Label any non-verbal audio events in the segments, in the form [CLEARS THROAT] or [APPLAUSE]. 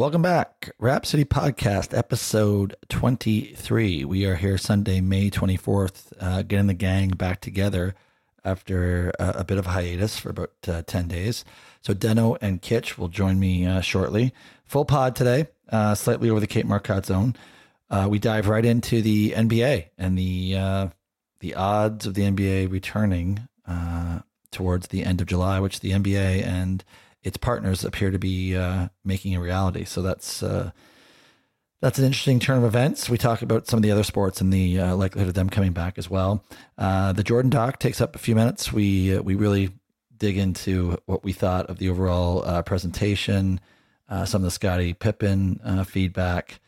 Welcome back. Rhapsody Podcast, episode 23. We are here Sunday, May 24th, uh, getting the gang back together after a, a bit of hiatus for about uh, 10 days. So, Deno and Kitch will join me uh, shortly. Full pod today, uh, slightly over the Cape Marcotte zone. Uh, we dive right into the NBA and the uh, the odds of the NBA returning towards the end of July, which the NBA and its partners appear to be uh, making a reality. So that's uh, that's an interesting turn of events. We talk about some of the other sports and the uh, likelihood of them coming back as well. Uh, the Jordan doc takes up a few minutes. We uh, we really dig into what we thought of the overall uh, presentation, some of the Scottie Pippen feedback,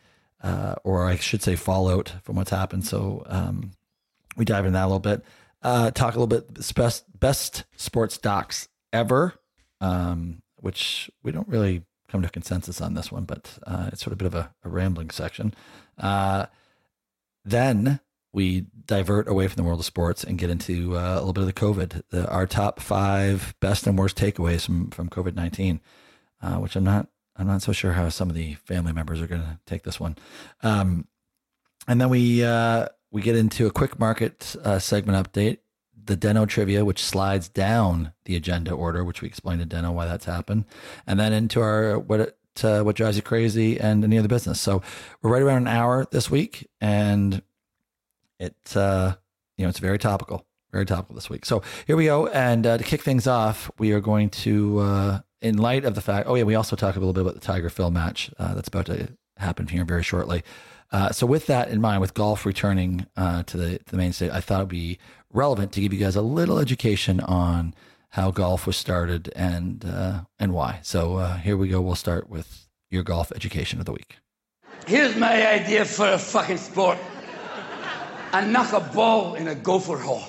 or I should say fallout from what's happened. So um, we dive into that a little bit. talk a little bit best best sports docs ever um, which we don't really come to consensus on this one, but uh, it's sort of a bit of a, a rambling section. Uh, then we divert away from the world of sports and get into uh, a little bit of the COVID, the, our top five best and worst takeaways from from COVID nineteen, uh, which I'm not I'm not so sure how some of the family members are going to take this one. Um, and then we uh, we get into a quick market uh, segment update the Deno trivia, which slides down the agenda order, which we explained to Deno why that's happened, and then into our what uh, what drives you crazy and any other business. So we're right around an hour this week, and it uh, you know it's very topical, very topical this week. So here we go, and uh, to kick things off, we are going to, uh, in light of the fact, oh yeah, we also talk a little bit about the Tiger Phil match uh, that's about to happen here very shortly. So with that in mind, with golf returning to the to the main stage, I thought it'd be relevant to give you guys a little education on how golf was started and uh, and why. So uh, here we go. We'll start with your golf education of the week. Here's my idea for a fucking sport. I knock a ball in a gopher hole.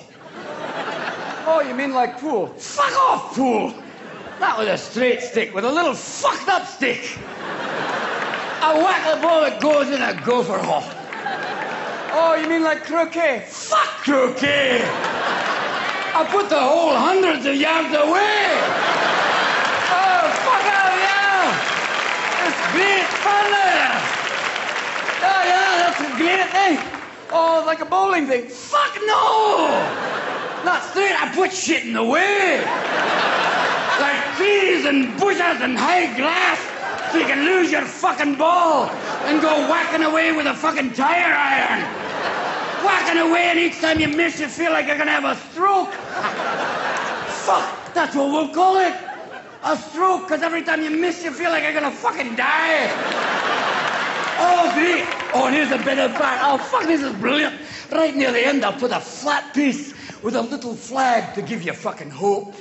Oh, you mean like pool? Fuck off, pool! Not with a straight stick, with a little fucked up stick. I whack the ball that goes in a gopher hole. Oh, you mean like croquet? Fuck croquet! I put the whole hundreds of yards away! Oh, fuck out, of yeah! It's great fun there! Oh, yeah, that's a great thing! Oh, like a bowling thing? Fuck no! Not straight, I put shit in the way! Like trees and bushes and high grass so you can lose your fucking ball and go whacking away with a fucking tire iron whacking away, and each time you miss, you feel like you're gonna have a stroke. Fuck, that's what we'll call it. A stroke, because every time you miss, you feel like you're gonna fucking die. Oh, great. Oh, and here's a of back. Oh, fuck, this is brilliant. Right near the end, I'll put a flat piece with a little flag to give you fucking hope.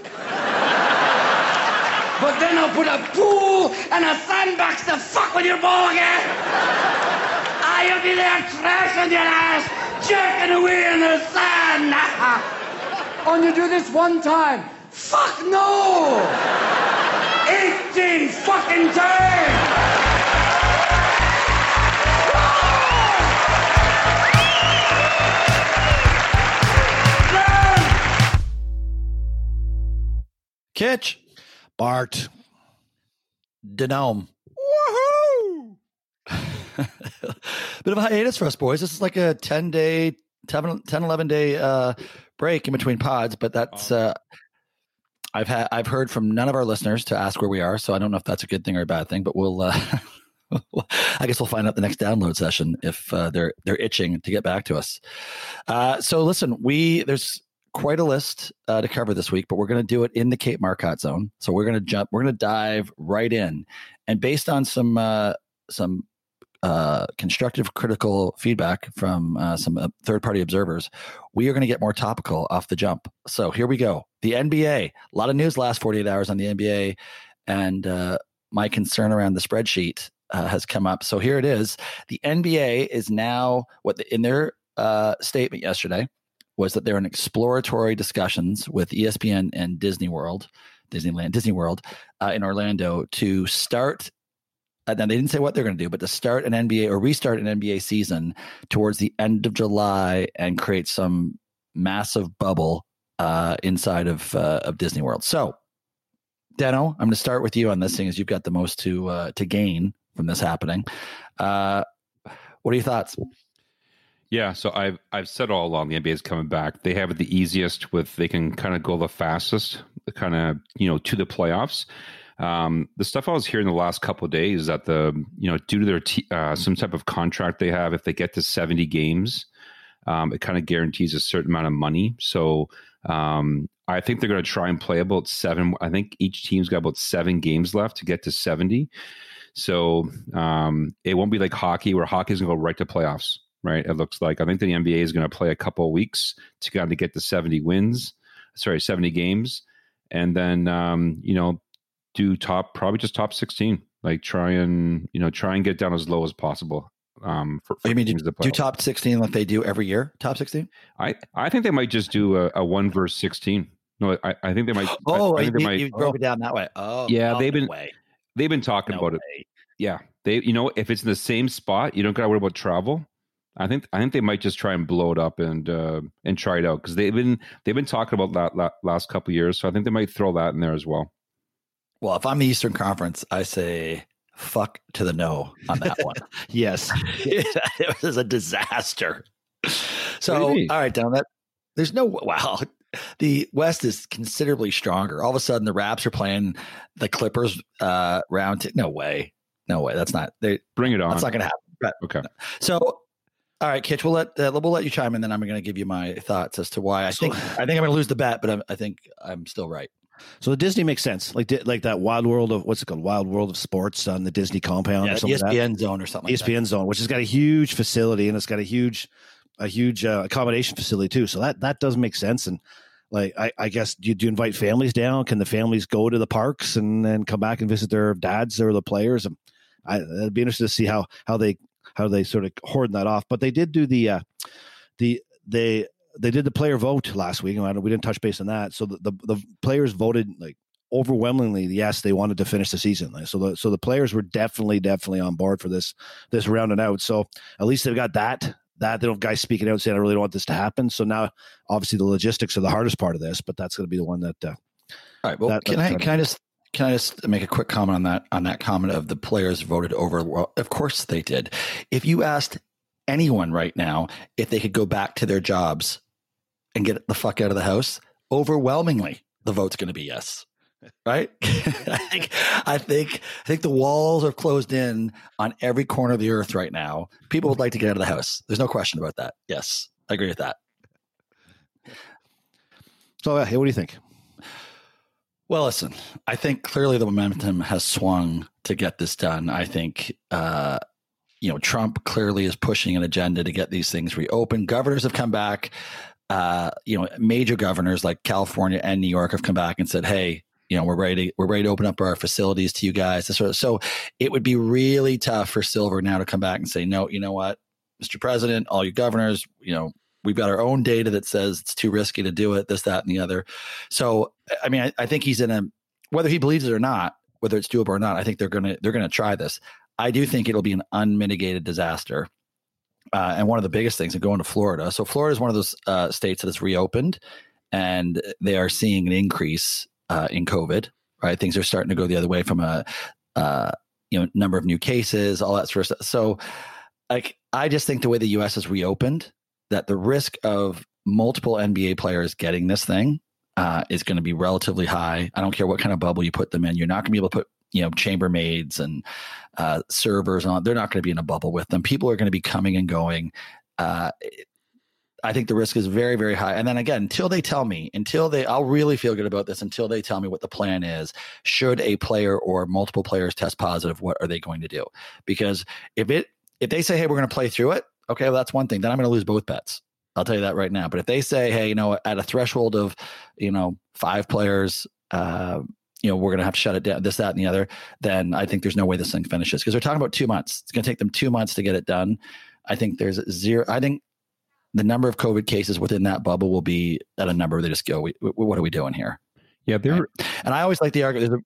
But then I'll put a pool and a sandbox to fuck with your ball again. You'll be there trashing your ass jerking away in the sand. [LAUGHS] and you do this one time. Fuck no! 18 fucking times! Kitch. Bart. Denome. Woohoo! [LAUGHS] Bit of a hiatus for us boys. This is like a 10 day, 10, 10 11 day uh, break in between pods, but that's, uh, I've had, I've heard from none of our listeners to ask where we are. So I don't know if that's a good thing or a bad thing, but we'll, uh, [LAUGHS] I guess we'll find out the next download session if uh, they're they're itching to get back to us. Uh, so listen, we there's quite a list uh, to cover this week, but we're going to do it in the Cape Marcotte zone. So we're going to jump, we're going to dive right in, and based on some uh, some uh, constructive critical feedback from uh, some uh, third party observers, we are going to get more topical off the jump. So here we go. The NBA, a lot of news last 48 hours on the NBA, and uh, my concern around the spreadsheet has come up. So here it is. The NBA is now what the, in their statement yesterday was that they're in exploratory discussions with ESPN and Disney World, Disneyland, Disney World in Orlando to start and then they didn't say what they're going to do, but to start an NBA or restart an NBA season towards the end of July and create some massive bubble uh, inside of uh, of Disney World. So, Deno, I'm going to start with you on this thing, as you've got the most to uh, to gain from this happening. Uh, what are your thoughts? Yeah, so I've I've said all along the NBA is coming back. They have it the easiest with they can kind of go the fastest, kind of you know to the playoffs. Um, the stuff I was hearing the last couple days is that the you know due to their t- uh, some type of contract they have, if they get to seventy games, um, it kind of guarantees a certain amount of money. So um, I think they're going to try and play about seven. I think each team's got about seven games left to get to seventy. So um, it won't be like hockey, where hockey's going to go right to playoffs right? It looks like I think the NBA is going to play a couple of weeks to kind of get to 70 wins, sorry, 70 games, and then um, you know do top probably just top 16. Like try and you know try and get down as low as possible. Um, for, for you mean do, do top 16 like they do every year? Top 16? I I think they might just do a, a one verse 16. No, I, I think they might. Oh, I, I think you, might, you broke oh. it down that way. Oh, yeah, they've been way. they've been talking no about way. it. Yeah, they you know if it's in the same spot, you don't got to worry about travel. I think I think they might just try and blow it up and uh, and try it out because they've been they've been talking about that, that last couple years. So I think they might throw that in there as well. Well, if I'm the Eastern Conference, I say fuck to the no on that one. [LAUGHS] yes, [LAUGHS] it was a disaster. So all right, down that there's no wow. The West is considerably stronger. All of a sudden, the Raps are playing the Clippers uh, round. T- no way, no way. That's not. They bring it on. That's not going to happen. But, okay. So all right, Kitch, we'll let uh, we'll let you chime in, then I'm going to give you my thoughts as to why I think I think I'm going to lose the bet, but I'm, i think I'm still right. So the Disney makes sense, like like that Wild World of what's it called, Wild World of Sports on the Disney compound, yeah, ESPN like Zone or something. Like that. ESPN like Zone, which has got a huge facility and it's got a huge a huge uh, accommodation facility too. So that that does make sense. And like I, I guess do you, do you invite families down? Can the families go to the parks and then come back and visit their dads or the players? And I, it'd be interesting to see how how they how do they sort of hoard that off. But they did do the uh, the they they did the player vote last week, and we didn't touch base on that. So the, the, the players voted like overwhelmingly yes they wanted to finish the season so the so the players were definitely definitely on board for this this round and out so at least they've got that that they don't have guys speaking out saying i really don't want this to happen so now obviously the logistics are the hardest part of this but that's going to be the one that uh, all right well that, can i can i just can I just make a quick comment on that on that comment of the players voted over? Well, of course they did. If you asked anyone right now if they could go back to their jobs and get the fuck out of the house, overwhelmingly the vote's going to be yes. Right? [LAUGHS] I think I think I think the walls are closed in on every corner of the earth right now. People would like to get out of the house. There's no question about that. Yes, I agree with that. So, uh, hey, what do you think? Well, listen, I think clearly the momentum has swung to get this done. I think, uh, you know, Trump clearly is pushing an agenda to get these things reopened. Governors have come back. Uh, you know, major governors like California and New York have come back and said, "Hey, you know, we're ready. We're ready to open up our facilities to you guys." So it would be really tough for Silver now to come back and say, "No, you know what, Mr. President, all you governors, you know, we've got our own data that says it's too risky to do it, this, that, and the other. So, I mean, I, I think he's in a whether he believes it or not, whether it's doable or not. I think they're gonna they're gonna try this. I do think it'll be an unmitigated disaster. Uh, and one of the biggest things, and going to Florida. So Florida is one of those uh, states that has reopened, and they are seeing an increase uh, in COVID. Right, things are starting to go the other way from a uh, you know number of new cases, all that sort of stuff. So, like, I just think the way the U.S. has reopened, that the risk of multiple NBA players getting this thing uh, is going to be relatively high. I don't care what kind of bubble you put them in. You're not going to be able to put you know chambermaids and uh, servers on. They're not going to be in a bubble with them. People are going to be coming and going. Uh, I think the risk is very, very high. And then again, until they tell me, until they, I'll really feel good about this until they tell me what the plan is. Should a player or multiple players test positive, what are they going to do? Because if it, if they say, hey, we're going to play through it, okay, well, that's one thing. Then I'm going to lose both bets. I'll tell you that right now. But if they say, hey, you know, at a threshold of, you know, five players, uh, you know, we're going to have to shut it down, this, that, and the other, then I think there's no way this thing finishes because they're talking about two months. It's going to take them two months to get it done. I think there's zero. I think the number of COVID cases within that bubble will be at a number they just go, we, what are we doing here? Yeah, there. Right? And I always like the argument.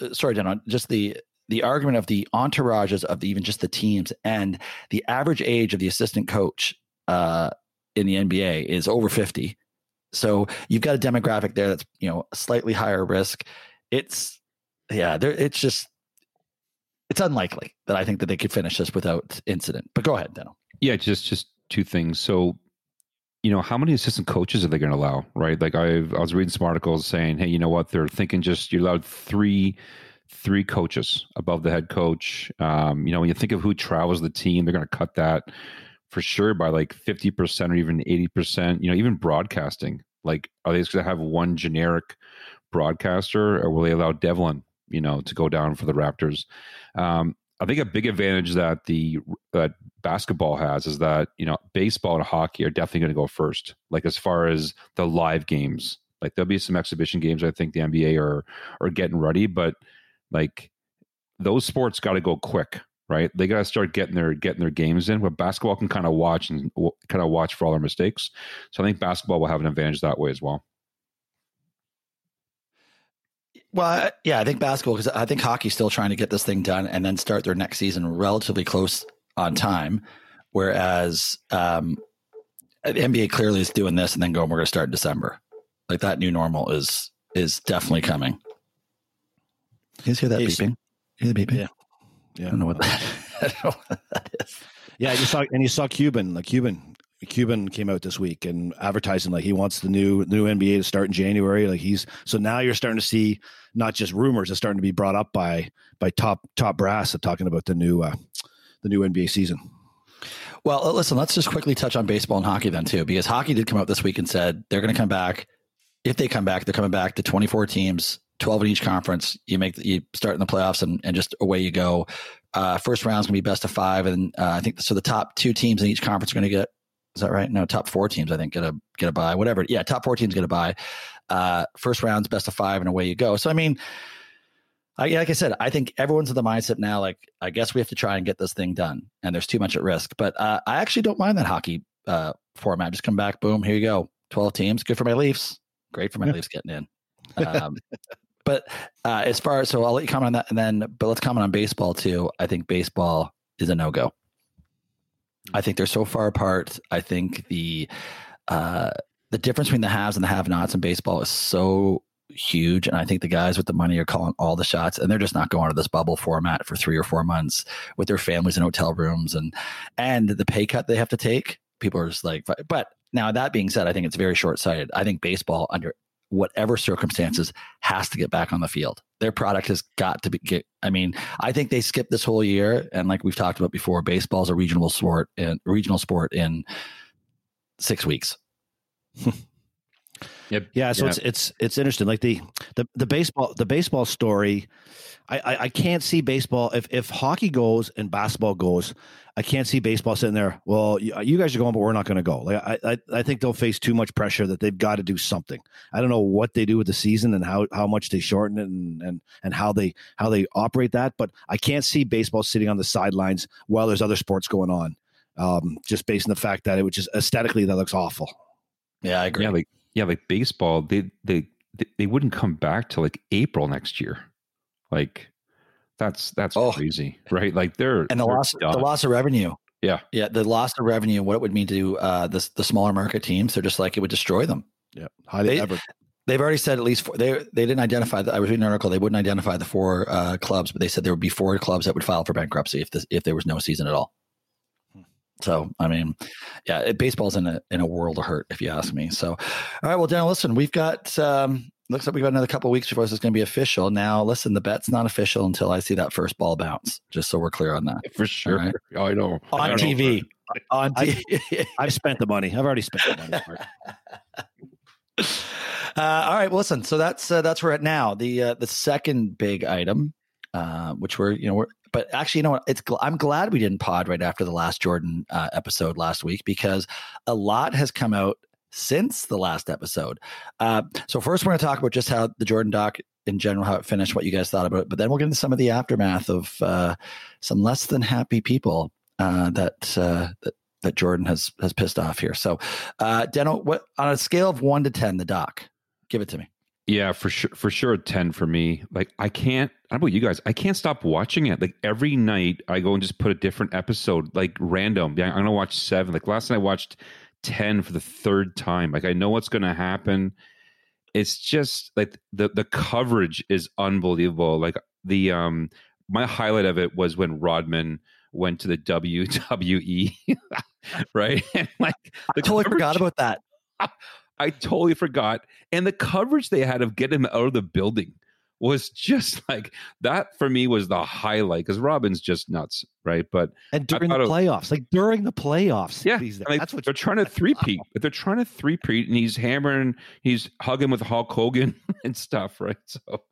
Uh, sorry, Don, just the the argument of the entourages of the, even just the teams and the average age of the assistant coach uh, in the NBA is over 50. So you've got a demographic there that's, you know, slightly higher risk. It's, yeah, there, it's just, it's unlikely that I think that they could finish this without incident. But go ahead, Deno. Yeah, just just two things. So, you know, how many assistant coaches are they going to allow? Right? Like I, I was reading some articles saying, hey, you know what? They're thinking just you're allowed three three coaches above the head coach. Um, you know, when you think of who travels the team, they're going to cut that for sure by like 50% or even 80%. You know, even broadcasting. Like, are they just going to have one generic broadcaster or will they allow Devlin, you know, to go down for the Raptors? Um, I think a big advantage that the that basketball has is that you know baseball and hockey are definitely going to go first. Like as far as the live games, like there'll be some exhibition games. I think the NBA are are getting ready, but like those sports got to go quick, right? They got to start getting their getting their games in. But basketball can kind of watch and kind of watch for all their mistakes. So I think basketball will have an advantage that way as well. Well, yeah, I think basketball because I think hockey's still trying to get this thing done and then start their next season relatively close on time, whereas um, NBA clearly is doing this and then going, we're going to start in December. Like that new normal is is definitely coming. You guys hear that beeping? You hear the beeping? Yeah. Yeah. I don't know what that, [LAUGHS] [LAUGHS] I don't know what that is. Yeah, you saw and you saw Cuban, like Cuban, Cuban came out this week and advertising like he wants the new new NBA to start in January. Like he's so now you're starting to see not just rumors, it's starting to be brought up by by top top brass of talking about the new uh, the new NBA season. Well, listen, let's just quickly touch on baseball and hockey then too, because hockey did come out this week and said they're going to come back. If they come back, they're coming back to 24 teams, 12 in each conference. You make you start in the playoffs and, and just away you go. Uh, first round's going to be best of five, and uh, I think so. The top two teams in each conference are going to get. Is that right? No, top four teams I think get a get a buy. Whatever. Yeah, top four teams get a buy. Uh, first round's best of five, and away you go. So I mean. I, like I said, I think everyone's in the mindset now. Like, I guess we have to try and get this thing done, and there's too much at risk. But uh, I actually don't mind that hockey uh, format. Just come back, boom, here you go, twelve teams. Good for my Leafs. Great for my Leafs getting in. [LAUGHS] Um, but uh, as far as so, I'll let you comment on that, and then but let's comment on baseball too. I think baseball is a no go. I think they're so far apart. I think the uh, the difference between the haves and the have-nots in baseball is so huge. And I think the guys with the money are calling all the shots, and they're just not going to this bubble format for three or four months with their families in hotel rooms and and the pay cut they have to take. People are just like, but now that being said, I think it's very short sighted. I think baseball under whatever circumstances has to get back on the field. Their product has got to be get. I mean, I think they skipped this whole year, and like we've talked about before, baseball is a regional sport and regional sport in six weeks. [LAUGHS] Yep. Yeah, so Yeah. it's it's it's interesting. Like the the the baseball the baseball story, I, I I can't see baseball if if hockey goes and basketball goes, I can't see baseball sitting there. Well, you, you guys are going, but we're not going to go. Like I, I I think they'll face too much pressure that they've got to do something. I don't know what they do with the season and how how much they shorten it and and and how they how they operate that, but I can't see baseball sitting on the sidelines while there's other sports going on. Um, just based on the fact that it would just aesthetically that looks awful. Yeah, I agree. Yeah, like yeah, like baseball, they they they- they wouldn't come back till like April next year. Like that's that's Oh. crazy, right? Like they're and the they're loss done. the loss of revenue. Yeah. yeah, the loss of revenue. What it would mean to uh, the the smaller market teams. They're just like it would destroy them. Yeah, highly They- ever. They've already said at least four, they they didn't identify. The, I was reading an article. They wouldn't identify the four uh, clubs, but they said there would be four clubs that would file for bankruptcy if this if there was no season at all. So I mean, yeah, it, baseball's in a in a world of hurt, if you ask me. So, all right, well, Dan, listen, we've got um, looks like we've got another couple of weeks before this is going to be official. Now, listen, the bet's not official until I see that first ball bounce. Just so we're clear on that for sure. right. I know I on know. TV. On I- TV. [LAUGHS] I've spent the money. I've already spent the money. [LAUGHS] Uh, all right. Well, listen. So that's uh, that's where we're at now. The uh, the second big item, uh, which we're you know we're but actually you know what it's I'm glad we didn't pod right after the last Jordan uh, episode last week because a lot has come out since the last episode. Uh, so first we're going to talk about just how the Jordan doc in general how it finished, what you guys thought about it, but then we'll get into some of the aftermath of uh, some less than happy people uh, that uh, that that Jordan has has pissed off here. So, uh, Deno, what on a scale of one to ten, the doc, give it to me. Yeah, for sure, for sure, a ten for me. Like I can't. I don't know about you guys. I can't stop watching it. Like every night, I go and just put a different episode, like random. Yeah, I'm gonna watch seven. Like last night, I watched ten for the third time. Like I know what's gonna happen. It's just like the the coverage is unbelievable. Like the um my highlight of it was when Rodman went to the WWE, [LAUGHS] right? [LAUGHS] And like I totally forgot about that. [LAUGHS] I totally forgot. And the coverage they had of getting him out of the building was [LAUGHS] just like that for me was the highlight because Rodman's just nuts, right? But And during the playoffs, like during the playoffs, yeah, he's there. I mean, that's what they're trying to three-peat. But they're trying to three-peat, and he's hammering, he's hugging with Hulk Hogan [LAUGHS] and stuff, right? So,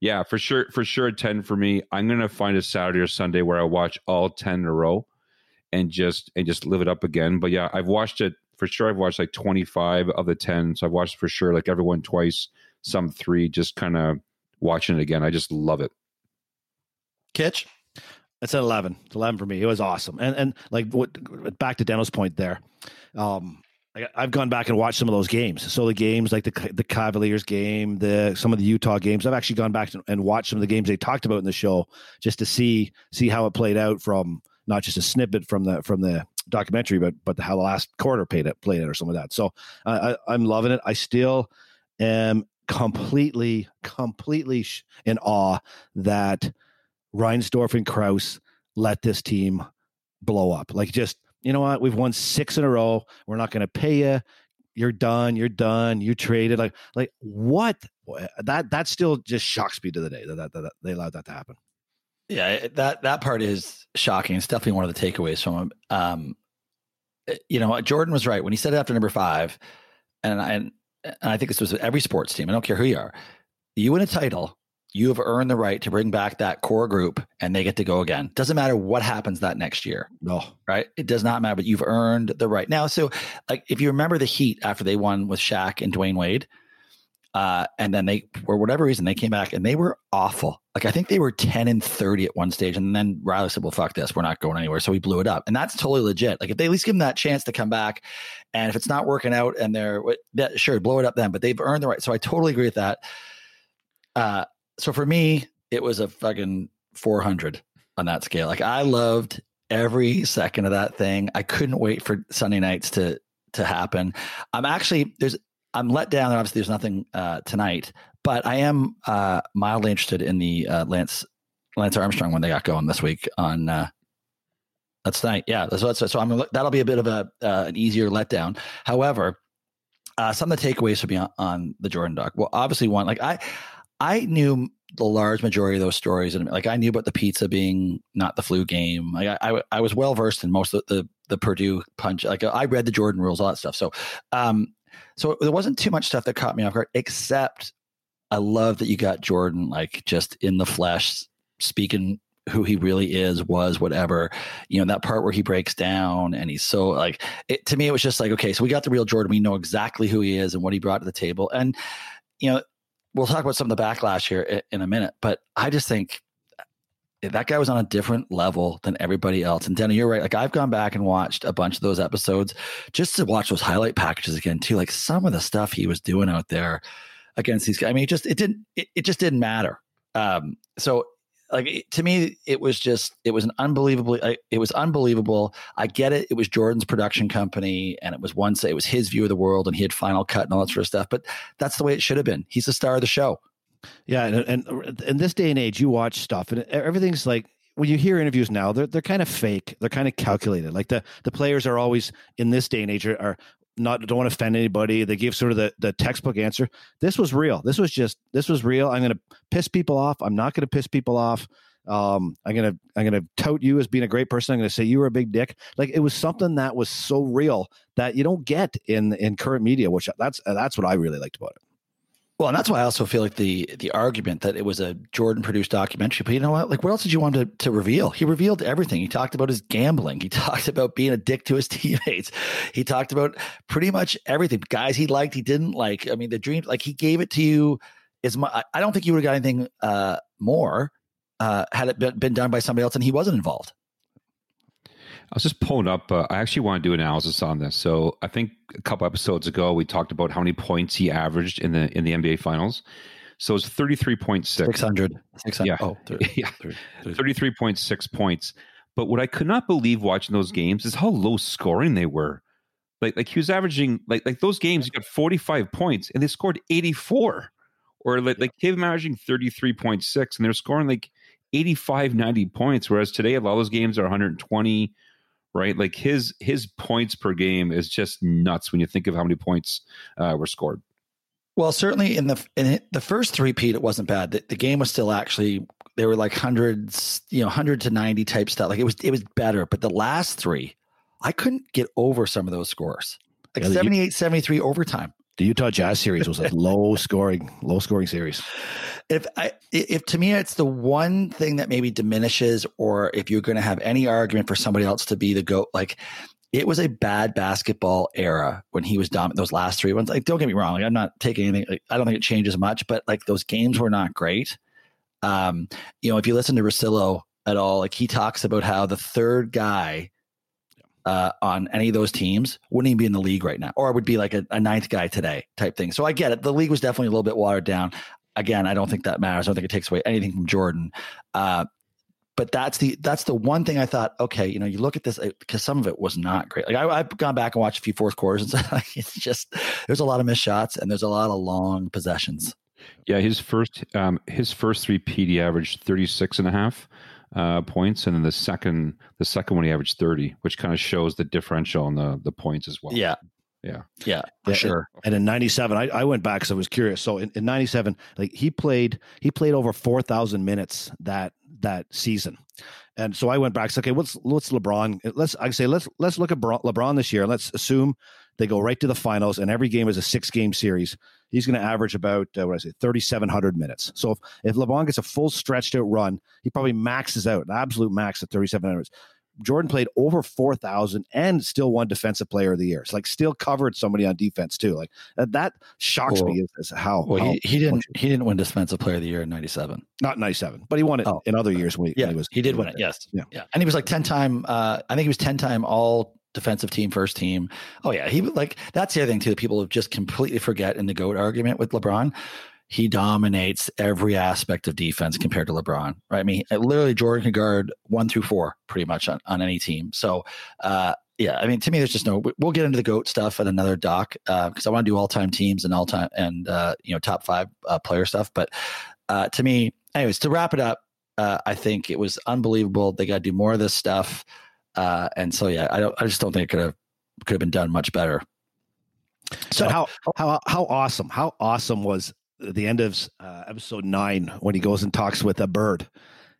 yeah, for sure, for sure, ten for me. I'm gonna find a Saturday or Sunday where I watch all ten in a row, and just and just live it up again. But yeah, I've watched it for sure. I've watched like 25 of the 10, so I've watched for sure like everyone twice, some three. Just kind of watching it again. I just love it. Kitch? It's an eleven. It's eleven for me. It was awesome. And and like what back to Deno's point there. Um, I, I've gone back and watched some of those games. So the games like the the Cavaliers game, the some of the Utah games. I've actually gone back and watched some of the games they talked about in the show just to see see how it played out from not just a snippet from the from the documentary, but but how the last quarter played it played it or some of that. So uh, I, I'm loving it. I still am completely completely in awe that Reinsdorf and Krause let this team blow up. Like, just you know what? We've won six in a row. We're not going to pay you. You're done. You're done. You traded. Like, like what? That that still just shocks me to the day that, that, that they allowed that to happen. Yeah, that that part is shocking. It's definitely one of the takeaways from. Um, Uh, you know, Jordan was right when he said it after number five, and I and I think this was every sports team. I don't care who you are. You win a title, you have earned the right to bring back that core group, and they get to go again. Doesn't matter what happens that next year, No, right? It does not matter, but you've earned the right now. So, like, if you remember the Heat after they won with Shaq and Dwyane Wade, uh, and then they, for whatever reason, they came back and they were awful. Like I think they were ten and thirty at one stage, and then Riley said, "Well, fuck this, we're not going anywhere." So he blew it up, and that's totally legit. Like if they at least give them that chance to come back, and if it's not working out, and they're that, sure blow it up then, but they've earned the right. So I totally agree with that. Uh, so for me, it was a fucking four hundred on that scale. Like I loved every second of that thing. I couldn't wait for Sunday nights to to happen. I'm actually there's I'm let down. Obviously, there's nothing uh, tonight, but I am uh, mildly interested in the uh, Lance Lance Armstrong when they got going this week on. Uh, that's tonight. Yeah, that's. So, I'm that'll be a bit of a uh, an easier letdown. However, uh, some of the takeaways for be on, on the Jordan doc. Well, obviously, one like I I knew the large majority of those stories, and like I knew about the pizza being not the flu game. Like I I, I was well versed in most of the the Perdue punch. Like I read the Jordan rules, all that stuff. So, um, so there wasn't too much stuff that caught me off guard, except I love that you got Jordan like just in the flesh speaking who he really is, was whatever. You know, that part where he breaks down and he's so like it to me, it was just like, okay, so we got the real Jordan. We know exactly who he is and what he brought to the table. And, you know, we'll talk about some of the backlash here in, in a minute, but I just think that guy was on a different level than everybody else. And Denny, you're right. Like I've gone back and watched a bunch of those episodes just to watch those highlight packages again too. Like some of the stuff he was doing out there against these guys. I mean, it just it didn't it, it just didn't matter. Um, so like to me, it was just it was an unbelievably it was unbelievable. I get it. It was Jordan's production company, and it was once it was his view of the world, and he had final cut and all that sort of stuff. But that's the way it should have been. He's the star of the show. Yeah, and, and in this day and age, you watch stuff, and everything's like when you hear interviews now, they're they're kind of fake. They're kind of calculated. Like the the players are always in this day and age are, are not don't want to offend anybody. They give sort of the the textbook answer. This was real. This was just this was real. I'm going to piss people off. I'm not going to piss people off. Um, I'm gonna I'm gonna tout you as being a great person. I'm gonna say you were a big dick. Like it was something that was so real that you don't get in in current media. Which that's that's what I really liked about it. Well, and that's why I also feel like the the argument that it was a Jordan produced documentary. But you know what? Like, what else did you want to, to reveal? He revealed everything. He talked about his gambling. He [LAUGHS] talked about being a dick to his teammates. He talked about pretty much everything. Guys he liked, he didn't like. I mean, the dream, like he gave it to you. As much, I don't think you would have got anything uh, more uh, had it been, been done by somebody else, and he wasn't involved. I was just pulling up. Uh, I actually want to do analysis on this. So I think a couple episodes ago we talked about how many points he averaged in the in the NBA Finals. So it's thirty three point six. 600. 600. Yeah. Oh, [LAUGHS] 30, Yeah. 30, 30. Thirty three point six points. But what I could not believe watching those games is how low scoring they were. Like like he was averaging like like those games. He got forty five points and they scored eighty four, or like like he was averaging thirty three point six and they're scoring like 85, 90 points, whereas today a lot of those games are 120, right? Like his his points per game is just nuts when you think of how many points uh, were scored. Well, certainly in the in the first three-peat, it wasn't bad. The, the, game was still actually they were like hundreds, you know, hundred to ninety type stuff. Like it was it was better. But the last three, I couldn't get over some of those scores. Like yeah, 78, 73 overtime. The Utah Jazz series was a [LAUGHS] low scoring, low scoring series. If I, if to me it's the one thing that maybe diminishes, or if you're going to have any argument for somebody else to be the goat, like it was a bad basketball era when he was dominant. Those last three ones, like don't get me wrong, like, I'm not taking anything. Like, I don't think it changes much, but like those games were not great. Um, you know, if you listen to Russillo at all, like he talks about how the third guy uh, on any of those teams wouldn't even be in the league right now, or I would be like a, a, ninth guy today type thing. So I get it. The league was definitely a little bit watered down. Again, I don't think that matters. I don't think it takes away anything from Jordan. Uh, but that's the that's the one thing I thought. Okay, you know, you look at this because some of it was not great. Like I, have gone back and watched a few fourth quarters and. [LAUGHS] Like it's just there's a lot of missed shots and there's a lot of long possessions. Yeah, his first um, his first three PD averaged 36 and a half uh, points, and then the second the second one he averaged 30, which kind of shows the differential on the the points as well. Yeah, yeah. Yeah, for yeah, sure. And, and, in 97, I, I went back because I was curious. So in, in 97, like he played, he played over 4,000 minutes that, that season. And so I went back. So, okay, what's, what's LeBron? Let's, I say, let's, let's look at LeBron this year. Let's assume they go right to the finals and every game is a six game series. He's going to average about, uh, what I say, 3,700 minutes. So if, if LeBron gets a full stretched out run, he probably maxes out, an absolute max at 3,700. Jordan played over 4,000 and still won defensive player of the year. It's like still covered somebody on defense too. Like that, that shocks me as, how, well, how he, he didn't, he didn't win defensive player of the year in 97. Not 97, but he won it oh. in other years when he, yeah, when he was, he did win it. Yes. Yeah. Yeah. And he was like 10 time, uh, I think he was 10 time all defensive team, first team. Oh yeah. He like, that's the other thing too, that people have just completely forget in the GOAT argument with LeBron he dominates every aspect of defense compared to LeBron, right? I mean, literally Jordan can guard one through four pretty much on, on any team. So, uh, yeah, I mean, to me, there's just no. We'll get into the goat stuff at another doc because uh, I want to do all time teams and all time and uh, you know top five uh, player stuff. But uh, to me, anyways, to wrap it up, uh, I think it was unbelievable. They got to do more of this stuff, uh, and so yeah, I don't. I just don't think it could have could have been done much better. So how how how awesome how awesome was the end of uh, episode nine when he goes and talks with a bird,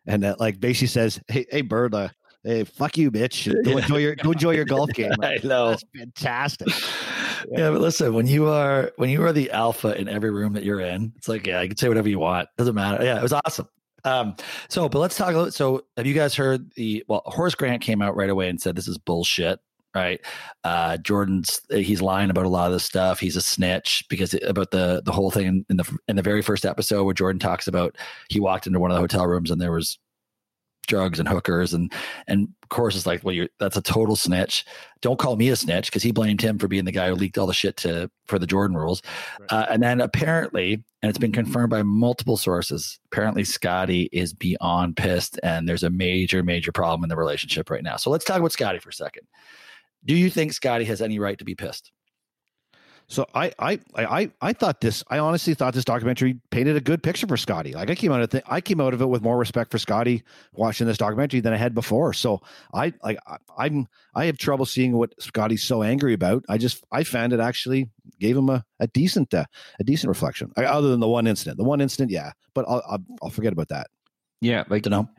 and uh, like basically says, "Hey, hey, bird, uh, hey, fuck you, bitch. Go [LAUGHS] enjoy your go enjoy your golf game." [LAUGHS] I know, that's fantastic. Yeah. yeah, but listen, when you are when you are the alpha in every room that you're in, it's like yeah, you can say whatever you want. Doesn't matter. Yeah, it was awesome. Um, so, but let's talk. About, so, have you guys heard the? Well, Horace Grant came out right away and said this is bullshit right? Uh, Jordan's he's lying about a lot of this stuff. He's a snitch because it, about the the whole thing in, in, the in the very first episode where Jordan talks about he walked into one of the hotel rooms and there was drugs and hookers and and of course it's like well you're that's a total snitch don't call me a snitch because he blamed him for being the guy who leaked all the shit to for the jordan rules right. uh, and then apparently and it's been confirmed by multiple sources apparently scottie is beyond pissed and there's a major major problem in the relationship right now so let's talk about scottie for a second do you think scottie has any right to be pissed? So I, I, I, I thought this. I honestly thought this documentary painted a good picture for Scottie. Like I came out of it, I came out of it with more respect for Scottie watching this documentary than I had before. So I, like, I'm, I have trouble seeing what Scottie's so angry about. I just, I found it actually gave him a, a decent, uh, a decent reflection. I, other than the one incident, the one incident, yeah. But I'll, I'll, I'll forget about that. Yeah, like to know.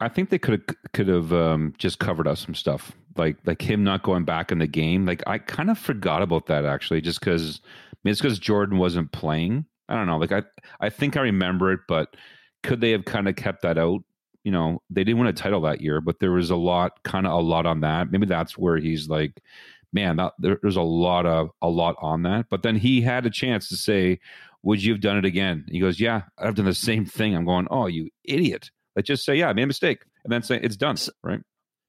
I think they could have could have um, just covered up some stuff, like like him not going back in the game. Like I kind of forgot about that actually, just because I mean, it's because Jordan wasn't playing. I don't know. Like I I think I remember it, but could they have kind of kept that out? You know, they didn't win a title that year, but there was a lot, kind of a lot on that. Maybe that's where he's like, man, that, there, there's a lot of a lot on that. But then he had a chance to say, "Would you have done it again?" He goes, "Yeah, I've done the same thing." I'm going, "Oh, you idiot!" Like just say, yeah, I made a mistake, and then say it's done, right?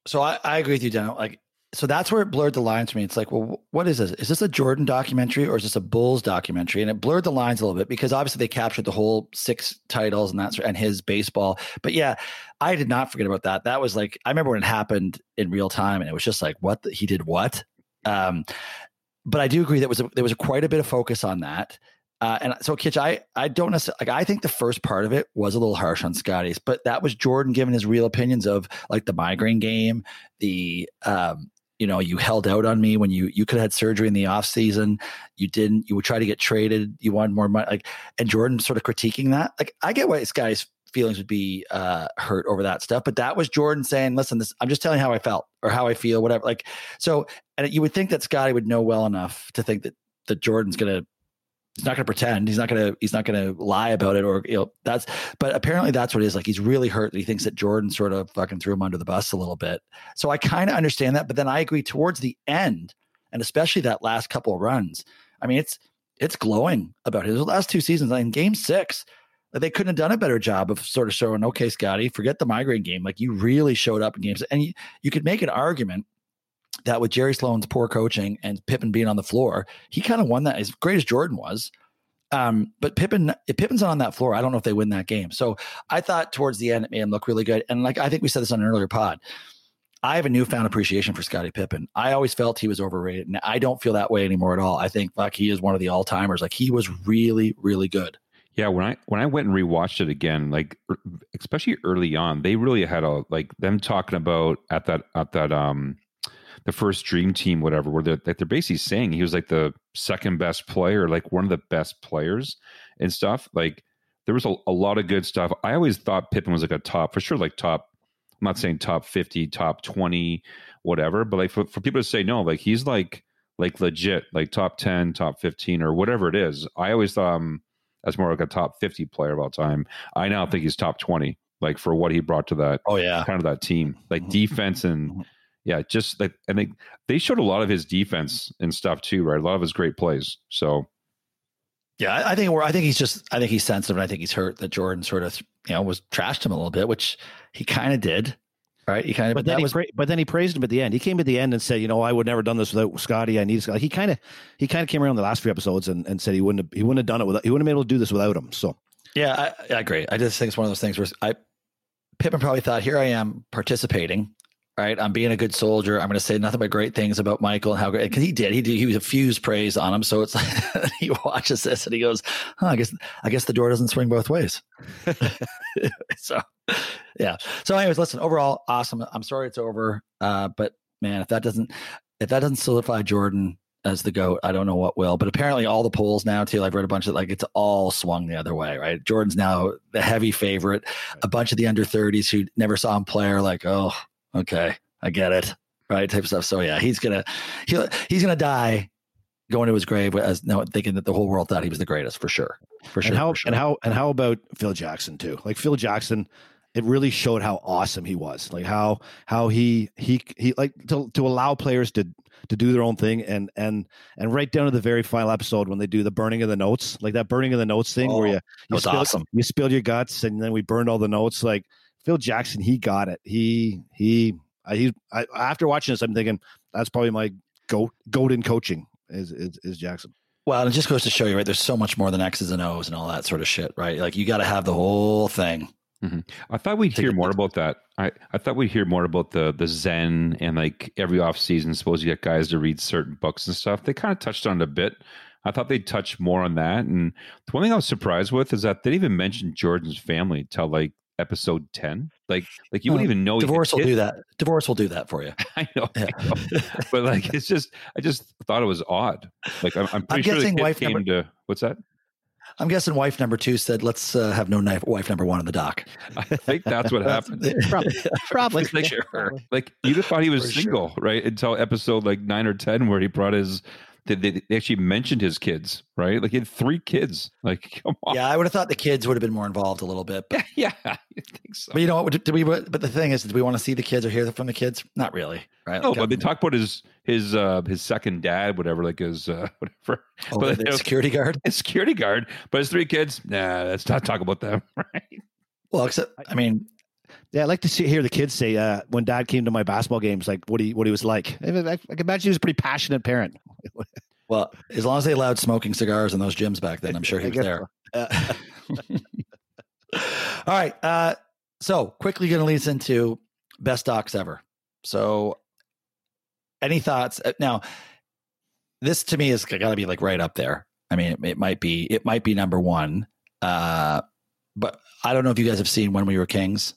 So I, I agree with you, Dan. Like, so that's where it blurred the lines for me. It's like, well, what is this? Is this a Jordan documentary or is this a Bulls documentary? And it blurred the lines a little bit because obviously they captured the whole six titles and that's and his baseball. But yeah, I did not forget about that. That was like I remember when it happened in real time, and it was just like, what the, he did what? Um, but I do agree that was a, there was a, quite a bit of focus on that. Uh, and so, Kitch, I, I don't necessarily like. I think the first part of it was a little harsh on Scottie's, but that was Jordan giving his real opinions of like the migraine game, the um, you know, you held out on me when you you could have had surgery in the off season. You didn't. You would try to get traded. You wanted more money. Like, and Jordan sort of critiquing that. Like, I get why this guy's feelings would be uh, hurt over that stuff, but that was Jordan saying, "Listen, this. I'm just telling how I felt or how I feel, whatever." Like, so, and you would think that Scottie would know well enough to think that that Jordan's gonna he's not going to pretend. He's not going to he's not going to lie about it or you know that's but apparently that's what it is. Like he's really hurt. He thinks that Jordan sort of fucking threw him under the bus a little bit. So I kind of understand that, but then I agree towards the end and especially that last couple runs. I mean, it's it's glowing about his last two seasons. In game six, they couldn't have done a better job of sort of showing, okay, Scottie, forget the migraine game. Like you really showed up in games, and you, you could make an argument that with Jerry Sloan's poor coaching and Pippen being on the floor, he kind of won that as great as Jordan was. Um, but Pippen, if Pippen's on that floor, I don't know if they win that game. So I thought towards the end it made him look really good. And like I think we said this on an earlier pod, I have a newfound appreciation for Scottie Pippen. I always felt he was overrated, and I don't feel that way anymore at all. I think like he is one of the all timers. Like he was really, really good. Yeah, when I when I went and rewatched it again, like er, especially early on, they really had a like them talking about at that at that um the first dream team, whatever, where they're, they're basically saying he was like the second best player, like one of the best players and stuff. Like there was a, a lot of good stuff. I always thought Pippen was like a top, for sure, like top, I'm not saying top 50, top 20, whatever, but like for, for people to say no, like he's like, like legit, like top 10, top 15, or whatever it is. I always thought um, as more like a top 50 player of all time. I now think he's top 20, like for what he brought to that. Oh, yeah. Kind of that team, like mm-hmm. defense and mm-hmm yeah, just like and they they showed a lot of his defense and stuff too, right? A lot of his great plays. So yeah, I think we're. I think he's just. I think he's sensitive, and I think he's hurt that Jordan sort of, you know, was trashed him a little bit, which he kind of did, right? He kind of. But then he, was, pra- but then he praised him at the end. He came at the end and said, "You know, I would never done this without Scottie. I need Scottie." He kind of, he kind of came around the last few episodes and, and said he wouldn't have, he wouldn't have done it without, he wouldn't have been able to do this without him. So yeah, I, I agree. I just think it's one of those things where I Pippen probably thought, "Here I am participating." Right? I'm being a good soldier. I'm going to say nothing but great things about Michael and how great because he did. He did. He effused praise on him. So it's like [LAUGHS] he watches this and he goes, huh, "I guess I guess the door doesn't swing both ways." [LAUGHS] [LAUGHS] so yeah. So, anyways, listen. Overall, awesome. I'm sorry it's over, uh, but man, if that doesn't if that doesn't solidify Jordan as the goat, I don't know what will. But apparently, all the polls now too. I've read a bunch of like it's all swung the other way. Right? Jordan's now the heavy favorite. A bunch of the under 30s who never saw him play are like, oh okay, I get it, right? Type of stuff. So yeah, he's gonna he he's gonna die going to his grave as no thinking that the whole world thought he was the greatest for sure, for sure. And how sure. and how and how about Phil Jackson too? Like Phil Jackson, it really showed how awesome he was. Like how how he he he like to to allow players to to do their own thing and and and right down to the very final episode when they do the burning of the notes, like that burning of the notes thing oh, where you you spilled, awesome. you spilled your guts and then we burned all the notes. Like Phil Jackson, he got it. He he I, he I, after watching this, I'm thinking that's probably my goat goat in coaching is is, is Jackson. Well, it just goes to show you, right? There's so much more than X's and O's and all that sort of shit, right? Like you got to have the whole thing. Mm-hmm. I thought we'd hear more about that. I, I thought we'd hear more about the the Zen and like every off season. Suppose you get guys to read certain books and stuff. They kind of touched on it a bit. I thought they'd touch more on that. And the one thing I was surprised with is that they didn't even mention Jordan's family until like episode 10 like like you wouldn't even know divorce will do that divorce will do that for you [LAUGHS] i know, yeah. I know. but like it's [LAUGHS] just i just thought it was odd like i'm, I'm pretty I'm sure the kid wife came number, to what's that I'm guessing wife number two said, "Let's uh, have no knife, wife number one on the doc." [LAUGHS] I think that's what happened. probably, probably, like, sure. like you thought he was For single, sure. right? Until episode like nine or ten, where he brought his they, they actually mentioned his kids, right? Like he had three kids. Like, [LAUGHS] come on. Yeah, I would have thought the kids would have been more involved a little bit. But, [LAUGHS] yeah, you think so. But you know what? Do we? But the thing is, do we want to see the kids or hear from the kids? Not really, right? No, like, but they talk about his his uh his second dad, whatever, like his uh [LAUGHS] whatever. Oh, but the security guard. His security guard, but his three kids. Nah, let's not talk about them, right? Well, except I mean, yeah, I like to see hear the kids say uh, when Dad came to my basketball games, like what he what he was like. I, I, I can imagine he was a pretty passionate parent. [LAUGHS] Well, as long as they allowed smoking cigars in those gyms back then, I'm sure he was there. So. Uh, [LAUGHS] all right. Uh, so quickly going to lead us into best docs ever. So, any thoughts? Uh, now, this to me is got to be like right up there. I mean, it, it might be it might be number one. Uh, but I don't know if you guys have seen When We Were Kings.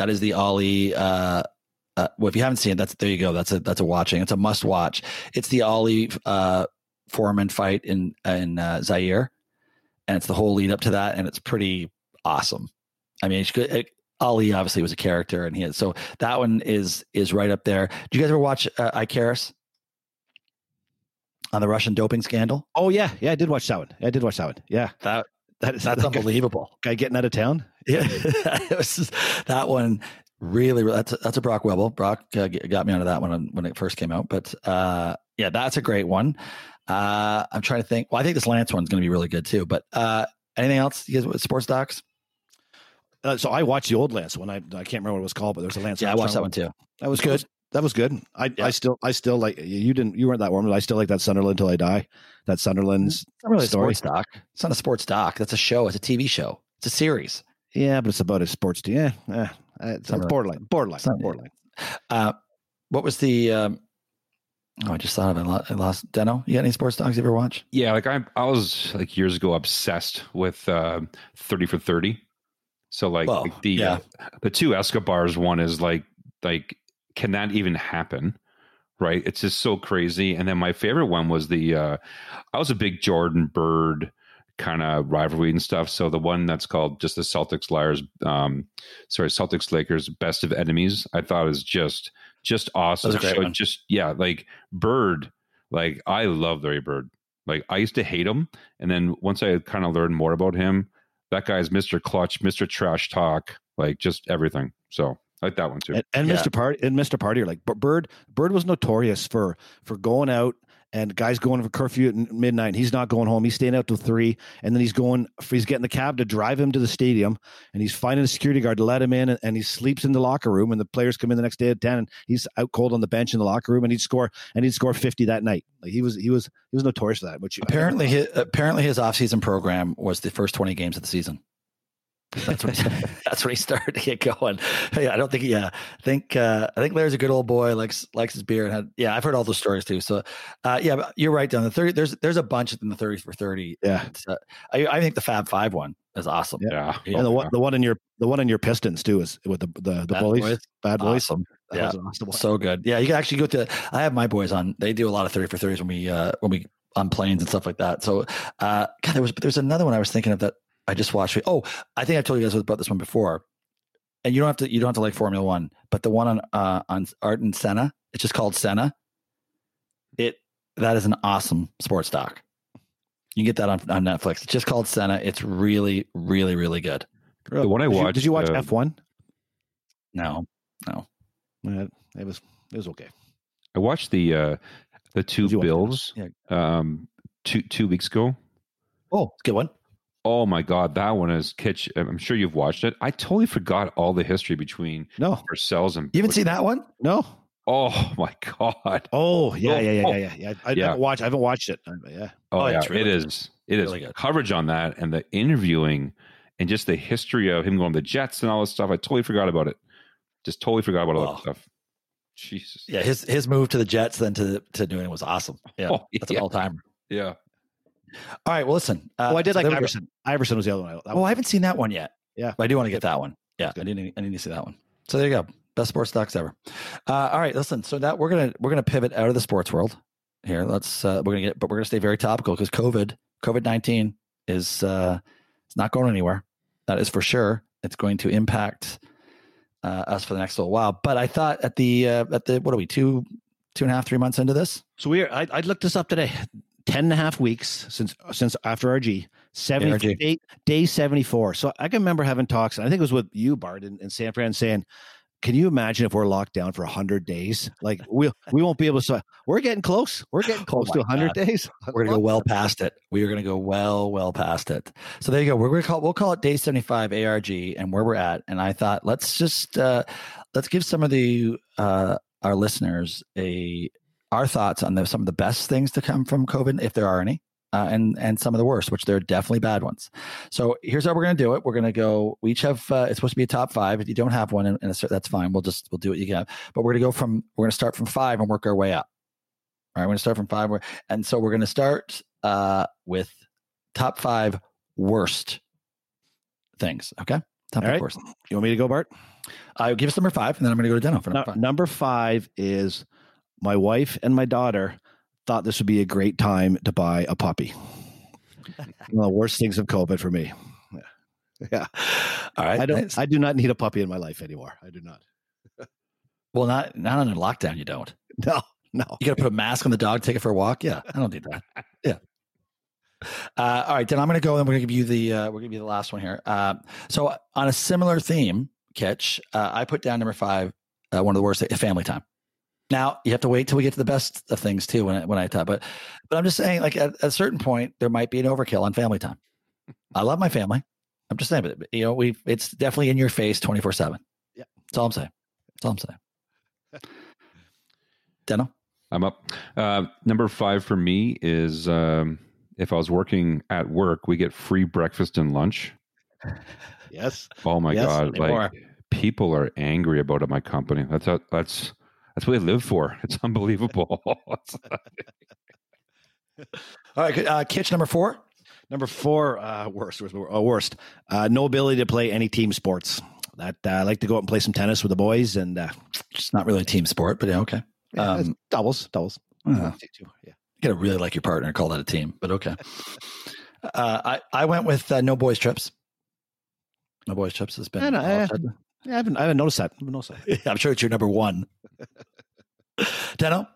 That is the Ali. Uh, uh, well, if you haven't seen it, that's there you go. That's a that's a watching. It's a must watch. It's the Ali uh, Foreman fight in in uh, Zaire, and it's the whole lead up to that, and it's pretty awesome. I mean, it's good. It, Ali obviously was a character, and he is so that one is is right up there. Do you guys ever watch uh, Icarus on the Russian doping scandal? Oh yeah, yeah, I did watch that one. I did watch that one. Yeah, That that is that's that guy- unbelievable. Guy getting out of town. Yeah, [LAUGHS] it was just- that one really. really- That's a, that's a Brock Webble. Brock uh, got me onto that one when it first came out. But uh, yeah, that's a great one. Uh, I'm trying to think. Well, I think this Lance one's going to be really good too. But uh, anything else? You guys with sports docs? Uh, so I watched the old Lance one. I I can't remember what it was called, but there's a Lance. Yeah, I watched that one too. That was Good. Good. That was good. I, Yeah. I still I still like you didn't you weren't that warm, but I still like that Sunderland until I die. That Sunderland's It's not really story. a sports doc. It's not a sports doc. That's a show. It's a TV show. It's a series. yeah, but it's about a sports team. Yeah, eh, it's Not really. borderline, borderline, It's not- borderline. Uh, what was the? Um, oh, I just thought of it. I lo- I lost. Deno, you got any sports docs you ever watch? Yeah, like I I was like years ago obsessed with uh, thirty for thirty. So like, Well, like the yeah. uh, the two Escobars one is like like can that even happen? Right? It's just so crazy. And then my favorite one was the uh, I was a big Jordan Bird kind of rivalry and stuff. So the one that's called just the Celtics Liars, um, sorry, Celtics Lakers Best of Enemies. I thought is just just awesome. That a great So one. Just yeah, like Bird. Like I love Larry Bird. Like I used to hate him, and then once I kind of learned more about him, that guy's Mr. Clutch, Mr. Trash Talk, like just everything. So I like that one too. And, and Yeah. Mr. Party and Mr. Party are like but Bird. Bird was notorious for for going out and guys going for curfew at midnight. He's not going home. He's staying out till three, and then he's going. He's getting the cab to drive him to the stadium, and he's finding a security guard to let him in, and, and he sleeps in the locker room. And the players come in the next day at ten, and he's out cold on the bench in the locker room, and he'd score and he'd score fifty that night. Like he was he was he was notorious for that. Which Apparently, his, apparently his off-season program was the first 20 games of the season. That's when he, [LAUGHS] that's when he started to get going. Yeah, I don't think. Yeah, I think uh, I think Larry's a good old boy. likes likes his beer and had. Yeah, I've heard all those stories too. So, uh, yeah, but you're right. Down the thirty, there's there's a bunch in the thirty for thirty. Yeah. It's, uh, I I think the Fab Five one is awesome. yeah. Yeah. and the one the one in your the one in your Pistons too is with the the, the Bad bullies, Boys. bad boys. Awesome. That Yeah. was awesome. So good. Yeah, you can actually go to. I have my boys on. They do a lot of thirty for thirties when we uh when we on planes and stuff like that. So, uh, God, there was there's another one I was thinking of that I just watched. Oh, I think I told you guys about this one before. And you don't have to you don't have to like Formula One, but the one on uh on Ayrton Senna, it's just called Senna. It that is an awesome sports doc. You can get that on, on Netflix. It's just called Senna. It's really, really, really good. The one I Did you- watched. Did you watch uh, F one? No, no. it was it was okay. I watched the uh the two Did you watch it? Bills Yeah. um two two weeks ago. oh, it's good one. Oh my god, that one is kitsch. I'm sure you've watched it. I totally forgot all the history between No, Parcells and You haven't seen that one? no. Oh [LAUGHS] my god. Oh yeah, oh, yeah, yeah, Oh. yeah, yeah. yeah. I, I Yeah. haven't watched. I haven't watched it. Yeah, Oh, Oh, yeah, yeah, it's really it good. is. It is Really coverage on that and the interviewing and just the history of him going to the Jets and all this stuff. I totally forgot about it. Just totally forgot about all Oh. that stuff. Jesus. Yeah, his his move to the Jets then to to New England was awesome. Yeah, [LAUGHS] Oh, that's an all time. Yeah. All right, well, listen. Uh, oh, I did so like there we go. Iverson. Iverson was the other one. That Oh, I haven't seen that one yet. Yeah. but I do want to get that one. Yeah, I need I need to see that one. So there you go. Best sports docs ever. Uh, all right, listen. So that we're gonna we're gonna pivot out of the sports world here. Let's uh, we're gonna get, but we're gonna stay very topical because COVID COVID nineteen is uh, it's not going anywhere. That is for sure. It's going to impact uh, us for the next little while. But I thought at the uh, at the what are we two two and a half three months into this? So we are. I, I looked this up today. 10 and a half weeks since since after RG. 70 day, day 74. So I can remember having talks, and I think it was with you, Bart, in, in San Fran, saying, Can you imagine if we're locked down for 100 days? Like, we'll, we won't be able to. We're getting close. We're getting close Oh to my 100 God. days. We're gonna go [LAUGHS] well past it. We are gonna go well, well past it. So there you go. We're gonna call we'll call it day seventy five ARG and where we're at. And I thought let's just uh let's give some of the uh our listeners a our thoughts on the, some of the best things to come from COVID, if there are any, uh, and and some of the worst, which there are definitely bad ones. So here's how we're gonna do it. We're gonna go. We each have. Uh, it's supposed to be a top five. If you don't have one, and, and that's fine. We'll just we'll do what you have. But we're gonna go from we're gonna start from five and work our way up. All right, we're gonna start from five. And so we're gonna start uh, with top five worst things. Okay. Top All right. worst. You want me to go, Bart? I uh, give us number five, and then I'm going to go to Deno for No- number five. number five is my wife and my daughter thought this would be a great time to buy a puppy. [LAUGHS] One of the worst things of COVID for me. Yeah. All right. I don't nice. I do not need a puppy in my life anymore. I do not. well, not not under lockdown. You don't. [LAUGHS] No, no. You got to put a mask on the dog, take it for a walk. Yeah, I don't need that. [LAUGHS] Yeah. Uh, all right, then I'm going to go and we're going to give you the uh, we'll give you the last one here. Uh, so on a similar theme, Kitch, uh, I put down number five, uh, one of the worst, family time. Now you have to wait till we get to the best of things too. When I, when I talk, but but I'm just saying, like at, at a certain point, there might be an overkill on family time. [LAUGHS] I love my family. I'm just saying, but you know, we it's definitely in your face 24 seven. Yeah. that's all I'm saying. That's all I'm saying. [LAUGHS] Deno. I'm up. Uh, number five for me is um, if I was working at work, we get free breakfast and lunch. Yes. Oh my Yes, god! Like are. people are angry about it. My company. That's how, that's that's what they live for. [LAUGHS] It's unbelievable. [LAUGHS] [LAUGHS] All right, good. uh, Kitch number four. Number four, uh, worst, worst, uh, worst. Uh, no ability to play any team sports. That uh, I like to go out and play some tennis with the boys, and uh, It's not really a team sport, but yeah, okay. yeah, Um, doubles, doubles. uh, Yeah. you gotta really like your partner and call that a team, but okay. uh, I I went with uh, no boys trips. No boys trips has been. I know, all said. Yeah, I haven't, I haven't noticed that. I haven't noticed that. [LAUGHS] I'm sure it's your number one. [LAUGHS] Deno.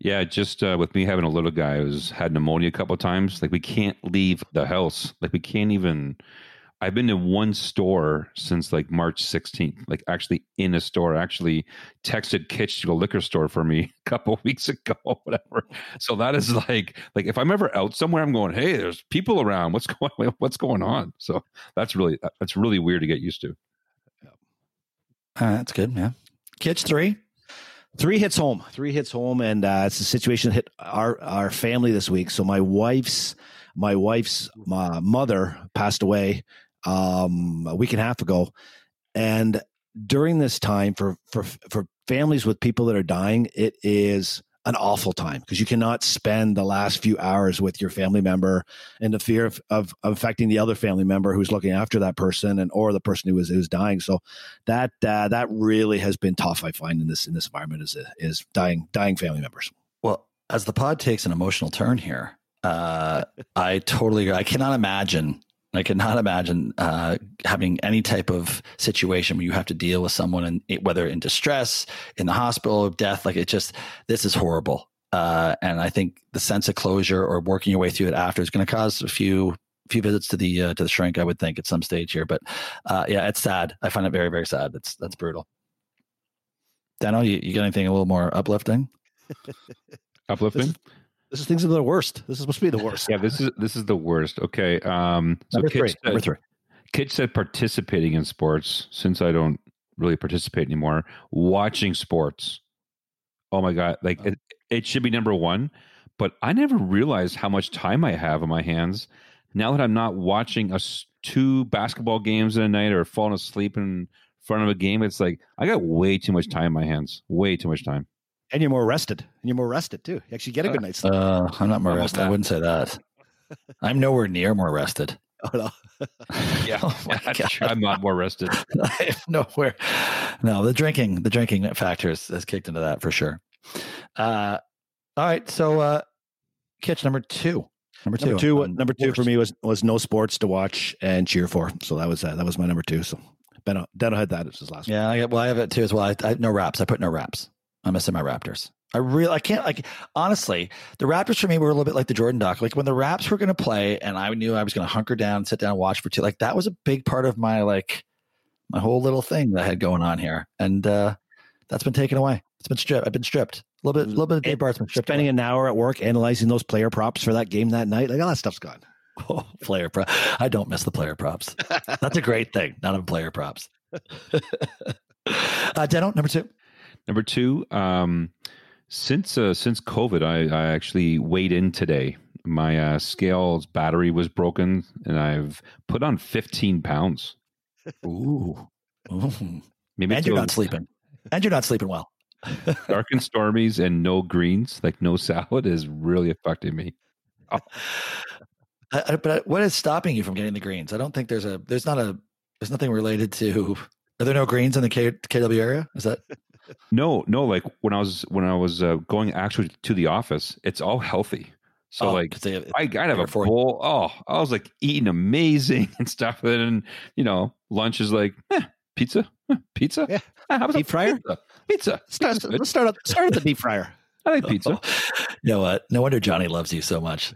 yeah, just uh, with me having a little guy who's had pneumonia a couple of times. Like we can't leave the house. Like we can't even. I've been to one store since like March 16th. Like actually in a store. Actually texted Kitch to go liquor store for me [LAUGHS] a couple of weeks ago. Whatever. So that is like like if I'm ever out somewhere, I'm going, hey, there's people around. What's going What's going on? So that's really that's really weird to get used to. Uh, that's good. Yeah. Kitch three. Three hits home. Three hits home, and uh, it's a situation that hit our our family this week. So my wife's my wife's uh, mother passed away um, a week and a half ago, and during this time for for for families with people that are dying, it is an awful time because you cannot spend the last few hours with your family member in the fear of, of, affecting the other family member who's looking after that person and or the person who is who's dying. So that uh, that really has been tough. I find in this in this environment is is dying dying family members. Well, as the pod takes an emotional turn here, uh, I totally. I cannot imagine. I cannot imagine uh, having any type of situation where you have to deal with someone, and whether in distress, in the hospital, death. Like it just, this is horrible. Uh, and I think the sense of closure or working your way through it after is going to cause a few few visits to the uh, to the shrink. I would think at some stage here, but uh, yeah, it's sad. I find it very very sad. That's that's brutal. Dano, you, you got anything a little more uplifting? [LAUGHS] Uplifting. This is things are the worst. This is supposed to be the worst. Yeah, this is this is the worst. Okay. Um so Number Kitch three. said- Number three. Kitch said participating in sports since I don't really participate anymore. Watching sports. Oh my god, like it, it should be number 1, but I never realized how much time I have on my hands now that I'm not watching a two basketball games in a night or falling asleep in front of a game. It's like I got way too much time in my hands. Way too much time. And you're more rested. And you're more rested too. You actually get a good night's sleep. Uh, I'm not more How rested. I wouldn't say that. I'm nowhere near more rested. [LAUGHS] Oh, no. [LAUGHS] oh my [LAUGHS] God. I'm not more rested. I am nowhere. No, the drinking, the drinking factor has, has kicked into that for sure. Uh, all right. So, uh, Kitch number two. Number two. Number two, on number two for me was was no sports to watch and cheer for. So that was uh, that was my number two. So Benno, Benno had that as his last. one. Yeah, I well, I have it too as well. I, I no wraps. I put no wraps. I'm missing my Raptors. I really, I can't like honestly. The Raptors for me were a little bit like the Jordan Doc. Like when the Raps were going to play, and I knew I was going to hunker down, sit down, and watch for two. Like that was a big part of my like my whole little thing that I had going on here, and uh that's been taken away. It's been stripped. I've been stripped. A little bit, a little bit of Dave Bart's been stripped. Spending away. an hour at work analyzing those player props for that game that night, like all that stuff's gone. [LAUGHS] Oh, player prop. I don't miss the player props. [LAUGHS] That's a great thing. None of player props. [LAUGHS] uh, Deno, number two. Number two, um, since uh, since COVID, I, I actually weighed in today. My uh, scale's battery was broken, and I've put on 15 pounds. Ooh. Ooh. Maybe And you're not sleeping. And you're not sleeping well. [LAUGHS] dark and stormies and no greens, like no salad, is really affecting me. I, I, but what is stopping you from getting the greens? I don't think there's a there's not a there's nothing related to. Are there no greens in the K, KW area? Is that No, no. Like when I was when I was uh, going actually to the office, it's all healthy. So Oh, like they- I, I'd have a bowl. Oh, I was like eating amazing [LAUGHS] and stuff. And then, you know, lunch is like eh, pizza, Eh, pizza. Yeah. Eh, how about Deep fryer? Pizza. pizza. Start, let's start, at, start at the deep fryer. [LAUGHS] I like [LAUGHS] pizza. you know what? No wonder Johnny loves you so much.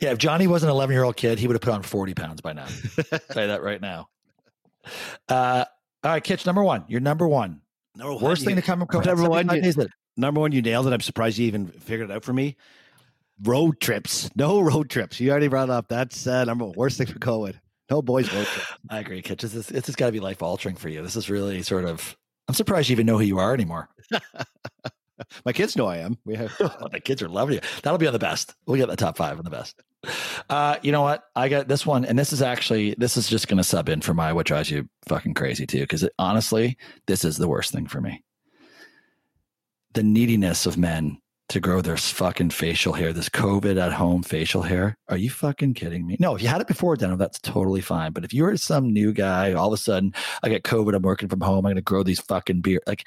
Yeah, if Johnny was an 11 year old kid, he would have put on 40 pounds by now. You that right now. Uh, all right, Kitch, number one. You're number one. Number one, Worst you- thing to come from COVID. [LAUGHS] Number one, 75 you- days in. number one, you nailed it. I'm surprised you even figured it out for me. Road trips. No [LAUGHS] road trips. You already brought it up. That's uh, number one. Worst thing for COVID. No boys road trip. [LAUGHS] I agree, Kitch. This is, this has got to be life altering for you. This is really sort of, I'm surprised you even know who you are anymore. [LAUGHS] My kids know I am. We have [LAUGHS] Oh, the kids are loving you. That'll be on the best. We'll get the top five on the best. Uh, you know what? I got this one, and this is actually this is just going to sub in for my what drives you fucking crazy too. Because honestly, this is the worst thing for me. The neediness of men to grow their fucking facial hair, this COVID at home facial hair. Are you fucking kidding me? No, if you had it before, Deno, that's totally fine. But if you're some new guy, all of a sudden I get COVID, I'm working from home, I'm going to grow these fucking beard. Like,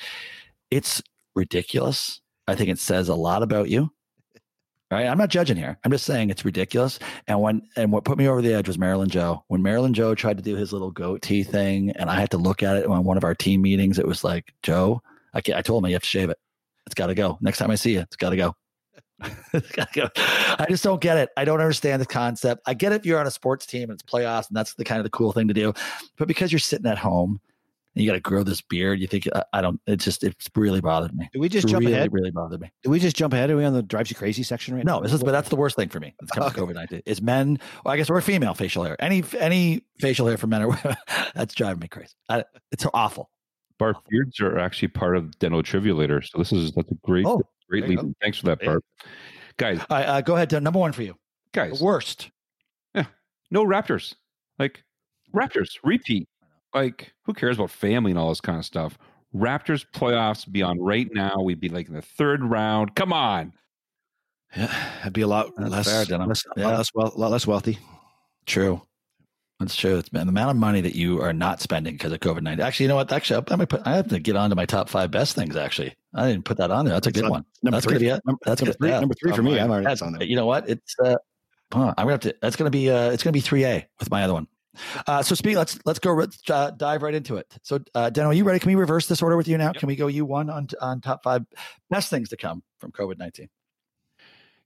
it's ridiculous. I think it says a lot about you. Right? I'm not judging here. I'm just saying it's ridiculous. And when and what put me over the edge was Marilyn Joe. When Marilyn Joe tried to do his little goatee thing, and I had to look at it on one of our team meetings, it was like, Joe, I, can't, I told him you have to shave it. It's got to go. Next time I see you, it's got to [LAUGHS] go. I just don't get it. I don't understand the concept. I get it if you're on a sports team and it's playoffs, and that's the kind of the cool thing to do. But because you're sitting at home you got to grow this beard, you think I, I don't. It just it's really bothered me. Do we just It's jump really, ahead? really bothered me. Do we just jump ahead? Are we on the drives you crazy section right No, now? this is but that's the worst thing for me. It's coming [LAUGHS] Okay. COVID nineteen. Is men? Well, I guess we're female facial hair. Any any facial hair for men or women, [LAUGHS] that's driving me crazy. I, it's so awful. Bart beards are actually part of Deno Trivia later. So this is that's a great, Oh, great lead. Thanks for that, Yeah. Guys, All right, uh, go ahead. To number one for you. guys, The worst. no Raptors. Like Raptors repeat. Like who cares about family and all this kind of stuff? Raptors playoffs be on right now. We'd be like in the third round. Come on. Yeah, it'd be a lot That's less, fair, Denham. less, Yeah. lot less, well, lot less wealthy. True. That's true. It's been the amount of money that you are not spending because of COVID nineteen. Actually, you know what? Actually, I, might put, I have to get on to my top five best things. Actually, I didn't put that on there. That's a good It's one. Number That's three. gonna be it. Number, That's number good. three. Yeah. Number three for Oh, me. I'm already that's- on there. You know what? It's uh, huh, I'm gonna have to. That's gonna be uh, it's gonna be three A with my other one. Uh, so speak. Let's let's go. Uh, dive right into it. So, uh, Dan, are you ready? Can we reverse this order with you now? Can we go you one on on top five best things to come from COVID nineteen?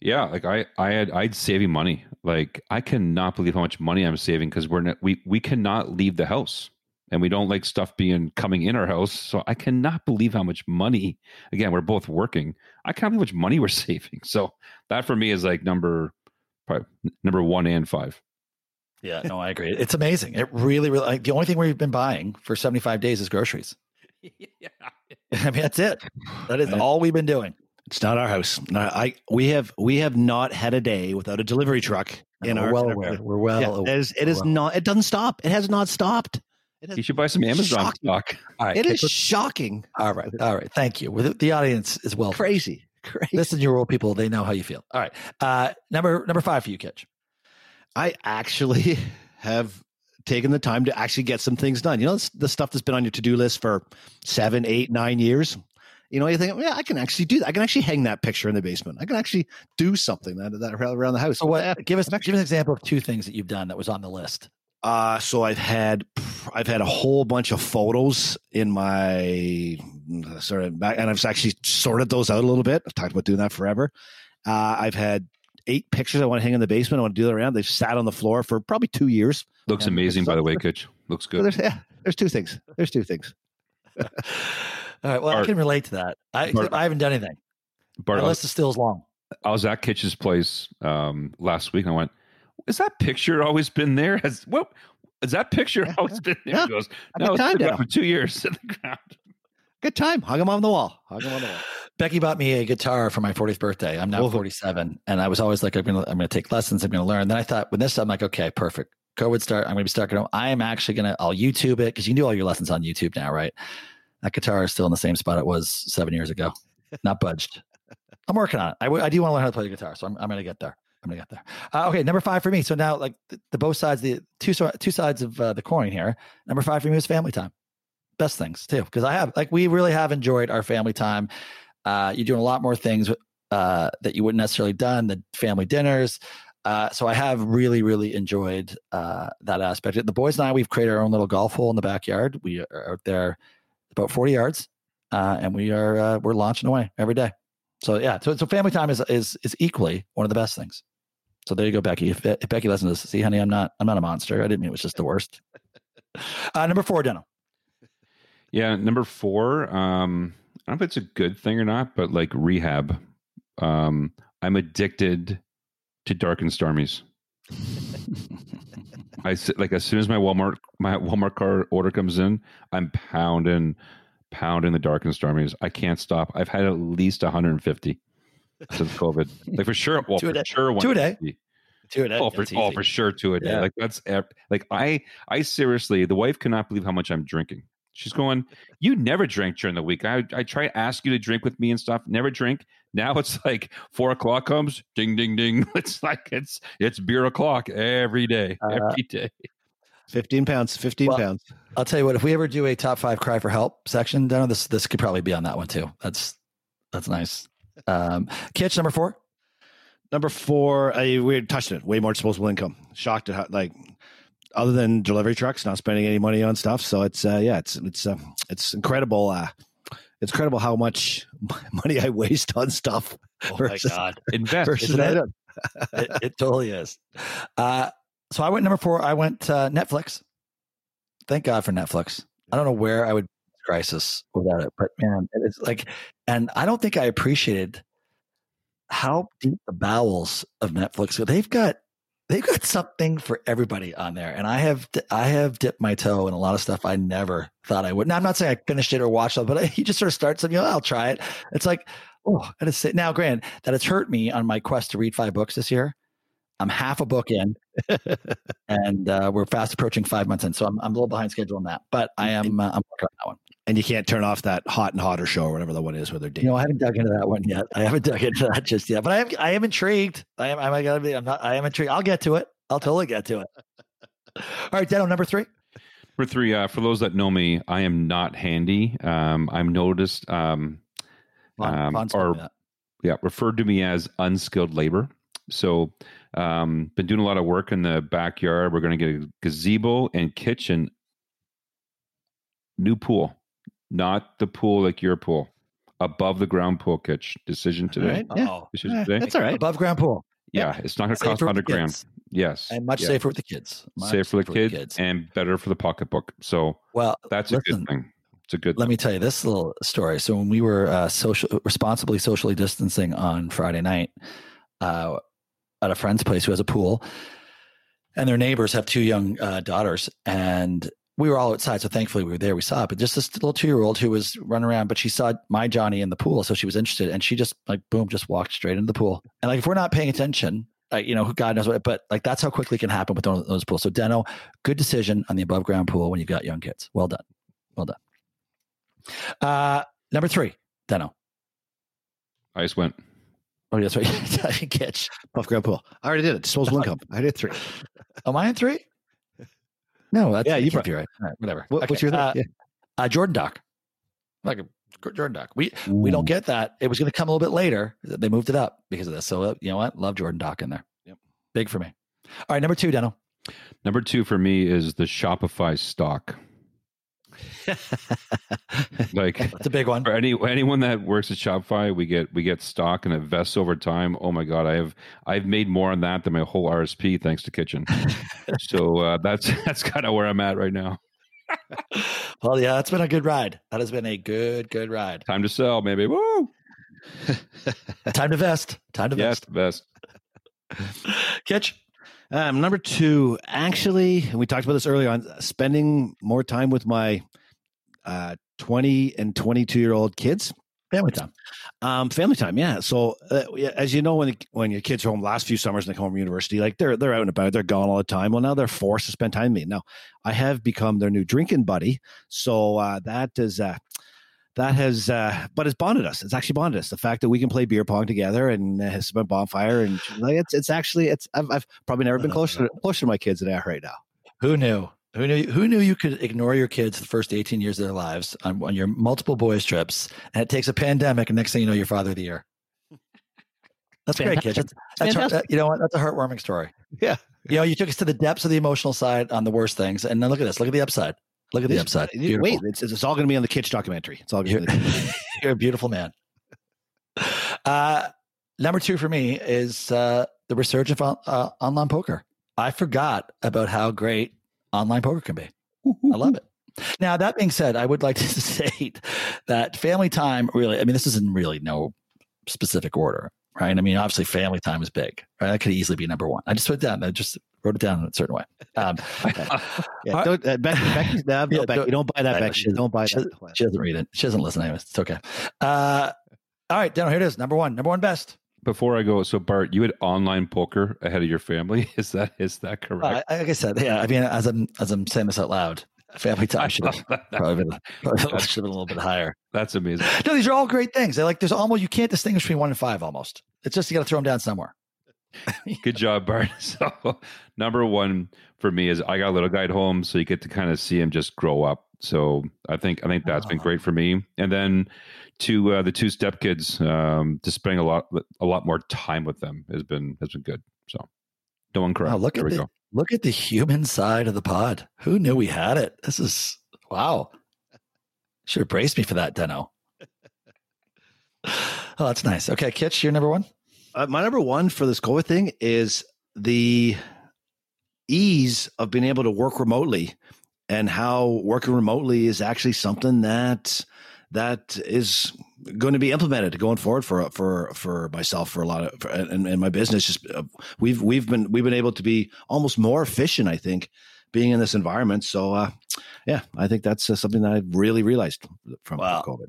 Yeah, like I, I had, I'd saving money. Like I cannot believe how much money I'm saving because we're not, we, we cannot leave the house, and we don't like stuff being coming in our house. So I cannot believe how much money. Again, we're both working. I can't believe how much money we're [LAUGHS] saving. So that for me is like number, probably number one and five. Yeah, no, I agree. It's amazing. It really, really. Like, the only thing we've been buying for seventy five days is groceries. yeah, [LAUGHS] [LAUGHS] I mean, that's it. That is all we've been doing. It's not our house. No, I we have we have not had a day without a delivery truck in we're our. well aware. We're well. Yeah, aware. it is. It is Well. not. It doesn't stop. It has not stopped. Has, You should buy some Amazon Shocking. stock. All right, it okay, shocking. all right, all right. Thank you. The, the audience is well. Crazy. Crazy. Listen, you old people. They know how you feel. All right. Uh, number number five for you, Kitch. I actually [LAUGHS] have taken the time to actually get some things done. You know, the stuff that's been on your to do list for seven, eight, nine years. You know, you think, yeah, I can actually do that. I can actually hang that picture in the basement. I can actually do something that, that around the house. So what? Give us give us an example of two things that you've done that was on the list. Uh, so I've had I've had a whole bunch of photos in my sort of back, and I've actually sorted those out a little bit. I've talked about doing that forever. Uh, I've had eight pictures I want to hang in the basement. I want to do that around. They've sat on the floor for probably two years. Looks amazing, by the way, Kitch. Looks So good. there's, yeah, there's two things. There's two things. [LAUGHS] All right. Well, I can relate to that. I Art. I haven't done anything. Bart, My I was, list is still as long. I was at Kitch's place um, last week, and I went, "Is that picture always been there? [LAUGHS] Has what? Has that picture always been there?" yeah. He goes, "No, got it's time been there for two years [LAUGHS] in the ground." Good time. Hung them on the wall. Hung them on the wall. Becky bought me a guitar for my 40th birthday. I'm now Oh. 47, and I was always like, I'm gonna I'm gonna take lessons. I'm gonna learn. Then I thought, with this, I'm like, okay, perfect. COVID start. I'm gonna be stuck at home. I am actually gonna. I'll YouTube it because you can do all your lessons on YouTube now, right? That guitar is still in the same spot it was seven years ago, not budged. [LAUGHS] I'm working on it. I, w- I do want to learn how to play the guitar, so I'm, I'm gonna get there. I'm gonna get there. Uh, okay, number five for me. So now, like the, the both sides, the two two sides of uh, the coin here. Number five for me was family time. Best things too, because I have like we really have enjoyed our family time. Uh, you're doing a lot more things uh, that you wouldn't necessarily done. The family dinners. Uh, so I have really, really enjoyed uh, that aspect. The boys and I, we've created our own little golf hole in the backyard. We are out there about 40 yards, uh, and we are uh, we're launching away every day. So yeah, so, so family time is is is equally one of the best things. So there you go, Becky. If, if Becky listens to this, see, honey, I'm not I'm not a monster. I didn't mean it was just the worst. Uh, number four, Deno. Yeah, number four. Um, I don't know if it's a good thing or not, but like rehab. Um, I'm addicted to dark and stormies. I like as soon as my Walmart my Walmart car order comes in, I'm pounding, pounding the dark and stormies. I can't stop. I've had at least 150 since COVID. Like for sure, well, Two a for day. sure, Two a day. 150. Two a day. Oh, for, oh, for sure, two a day. Yeah. Like that's like I, I seriously, the wife cannot believe how much I'm drinking. She's going, you never drink during the week. I, I try to ask you to drink with me and stuff. Never drink. Now it's like four o'clock comes, ding, ding, ding. [LAUGHS] It's like it's it's beer o'clock every day, Uh, every day. 15 pounds, 15 Well, pounds. I'll tell you what. If we ever do a top five cry for help section, Deno, this this could probably be on that one too. That's that's nice. Um, Kitch number four. Number four, I, we had touched it. Way more disposable income. Shocked at how, like, other than delivery trucks, not spending any money on stuff. So it's, uh, yeah, it's, it's, uh, it's incredible. Uh, it's incredible how much [LAUGHS] money I waste on stuff. Oh versus- Invest. versus Isn't it? it, it totally is. Uh, so I went number four. I went uh, Netflix. Thank God for Netflix. I don't know where I would crisis without it, but man, it's like, and I don't think I appreciated how deep the bowels of Netflix. go. They've got they've got something for everybody on there, and I have I have dipped my toe in a lot of stuff I never thought I would. Now I'm not saying I finished it or watched it, but [LAUGHS] I, you just sort of start something. You know, I'll try it. It's like, oh, I just say now. Grant, that has hurt me on my quest to read five books this year. I'm half a book in, [LAUGHS] and uh, we're fast approaching five months in, so I'm, I'm a little behind schedule on that. But I am uh, I'm working on that one. And you can't turn off that hot and hotter show or whatever the one is where they're You dating. know, I haven't dug into that one yet. I haven't [LAUGHS] dug into that just yet, but I am I am intrigued. I am I gotta be. I'm not. I am intrigued. I'll get to it. I'll totally get to it. [LAUGHS] All right, Deno, number three. Number three, uh, for those that know me, I am not handy. Um, I'm noticed, um, Um, Vaughn's told or- me yeah, referred to me as unskilled labor. So, um, been doing a lot of work in the backyard. We're going to get a gazebo and kitchen, new pool, not the pool like your pool, above the ground pool. Kitch decision today. All right. Yeah. Oh, Decision today. That's all right. above ground pool Yeah, it's not going to cost 100 grand. Yes, and much Yeah. safer with the kids. Much safer for the kids, and better for the pocketbook. So Well, that's a good thing. It's a good. Let me tell you this little story. So when we were uh, social, responsibly socially distancing on Friday night uh, at a friend's place who has a pool, and their neighbors have two young uh, daughters, and we were all outside. So thankfully we were there. We saw it, but just this little two year old who was running around, but she saw my Johnny in the pool, so she was interested, and she just like boom, just walked straight into the pool. And like if we're not paying attention. Like, you know, God knows what, but like that's how quickly it can happen with those, those pools. So, Deno, good decision on the above ground pool when you've got young kids. Well done. Well done. Uh, number three, Deno. I just went. Oh, that's right. [LAUGHS] I didn't catch. above ground pool. I already did it. Disposable [LAUGHS] income. I did three. Am I in three? No, that's, Yeah, yeah, you you brought- can't be right. Whatever. What, What's your thing? Uh, Yeah. uh, Jordan Doc. Like a Jordan Doc. We we don't get that. It was going to come a little bit later. They moved it up because of this. So uh, you know what? Love Jordan Doc in there. Yep. Big for me. All right, number two, Deno. Number two for me is the Shopify stock. [LAUGHS] Like That's a big one. for any anyone that works at Shopify, we get we get stock and it vests over time. Oh my god, I have I've made more on that than my whole RSP thanks to Kitchen. [LAUGHS] so uh, that's [LAUGHS] that's kind of where I'm at right now. Well, yeah, that's been a good ride. That has been a good, good ride. Time to sell, maybe. Woo! Time to vest. Time to Yes, vest. the best. Kitch. Um, number two, actually, and we talked about this earlier on, spending more time with my uh, 20 and 22 year old kids. Family time. Um, family time, yeah. So, uh, as you know, when when your kids are home, last few summers and they come home from university, like they're they're out and about, they're gone all the time. Well, now they're forced to spend time with me. Now, I have become their new drinking buddy, so uh, that is uh, that has, uh, but it's bonded us. It's actually bonded us. The fact that we can play beer pong together and uh, has been a bonfire and like it's it's actually it's I've, I've probably never been closer closer to my kids than I are right now. Who knew? Who knew? Who knew you could ignore your kids the first eighteen years of their lives on, on your multiple boys trips, and it takes a pandemic, and next thing you know, you're father of the year. [LAUGHS] That's great, kids. That's, that's that, you know what? That's a heartwarming story. Yeah. You know, you took us to the depths of the emotional side on the worst things, and then look at this. Look at the upside. Look at the upside. Beautiful. Wait, it's, it's all going to be on the Kitch documentary. It's all going to be. [LAUGHS] You're a beautiful man. Uh, number two for me is uh, the resurgence of uh, online poker. I forgot about how great online poker can be. I love it. Now, that being said, I would like to [LAUGHS] state that family time really, I mean, this is in really no specific order, right? I mean, obviously, family time is big, right? That could easily be number one. I just put down. I just wrote it down in a certain way. Um, [LAUGHS] yeah, don't, uh, Becky, Becky, no, no, [LAUGHS] yeah, Becky, don't, don't buy that, Becky. Don't buy she, that. She doesn't read it. She doesn't listen anyways. It's okay. Uh, all right, Daniel, here it is. Number one, number one best. Before I go, so Bart, you had online poker ahead of your family. [LAUGHS] Is that is that correct? Uh, like I said, yeah. I mean, as I'm as I'm saying this out loud, family time should have probably been, probably should have been a little bit higher. That's amazing. No, these are all great things. They're like there's almost you can't distinguish between one and five almost. It's just you got to throw them down somewhere. [LAUGHS] Good job, Bart. [LAUGHS] So number one for me is I got a little guy at home, so you get to kind of see him just grow up. So I think I think that's been great for me. And then to uh, the two stepkids, um, to spending a lot a lot more time with them has been has been good. So don't cry. Wow, look there at the go. look at the human side of the pod. Who knew we had it? This is wow. Should have braced me for that, Deno. [LAUGHS] Oh, that's nice. Okay, Kitch, you're number one. Uh, my number one for this COVID thing is the ease of being able to work remotely and how working remotely is actually something that that is going to be implemented going forward for for for myself for a lot of for, and, and my business just uh, we've we've been we've been able to be almost more efficient i think being in this environment so uh, yeah i think that's uh, something that I've really realized from wow. covid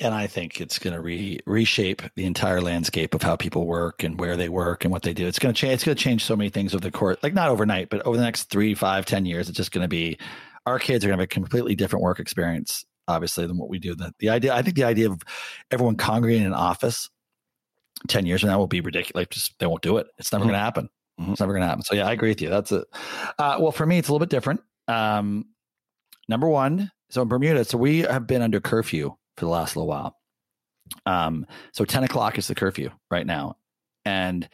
and I think it's going to re- reshape the entire landscape of how people work and where they work and what they do. It's going to change. It's going to change so many things over the course, like not overnight, but over the next three, five, ten years. It's just going to be our kids are going to have a completely different work experience, obviously, than what we do. The, the idea, I think, the idea of everyone congregating in an office ten years from now will be ridiculous. Like just they won't do it. It's never mm-hmm. going to happen. Mm-hmm. It's never going to happen. So yeah, I agree with you. That's it. Uh, well, for me, it's a little bit different. Um, number one, so in Bermuda, so we have been under curfew for the last little while. Um, so 10 o'clock is the curfew right now. And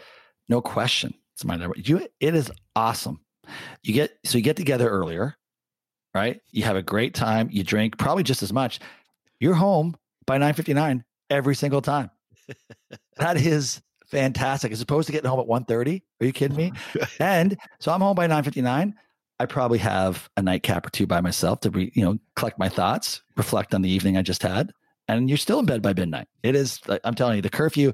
no question, it's my number. You, it is awesome. You get, so you get together earlier, right? You have a great time. You drink probably just as much. You're home by 959 every single time. [LAUGHS] that is fantastic. As opposed to getting home at 1.30. Are you kidding me? [LAUGHS] and so I'm home by 959. I probably have a nightcap or two by myself to be, you know, collect my thoughts, reflect on the evening I just had, and you're still in bed by midnight. It is, I'm telling you, the curfew.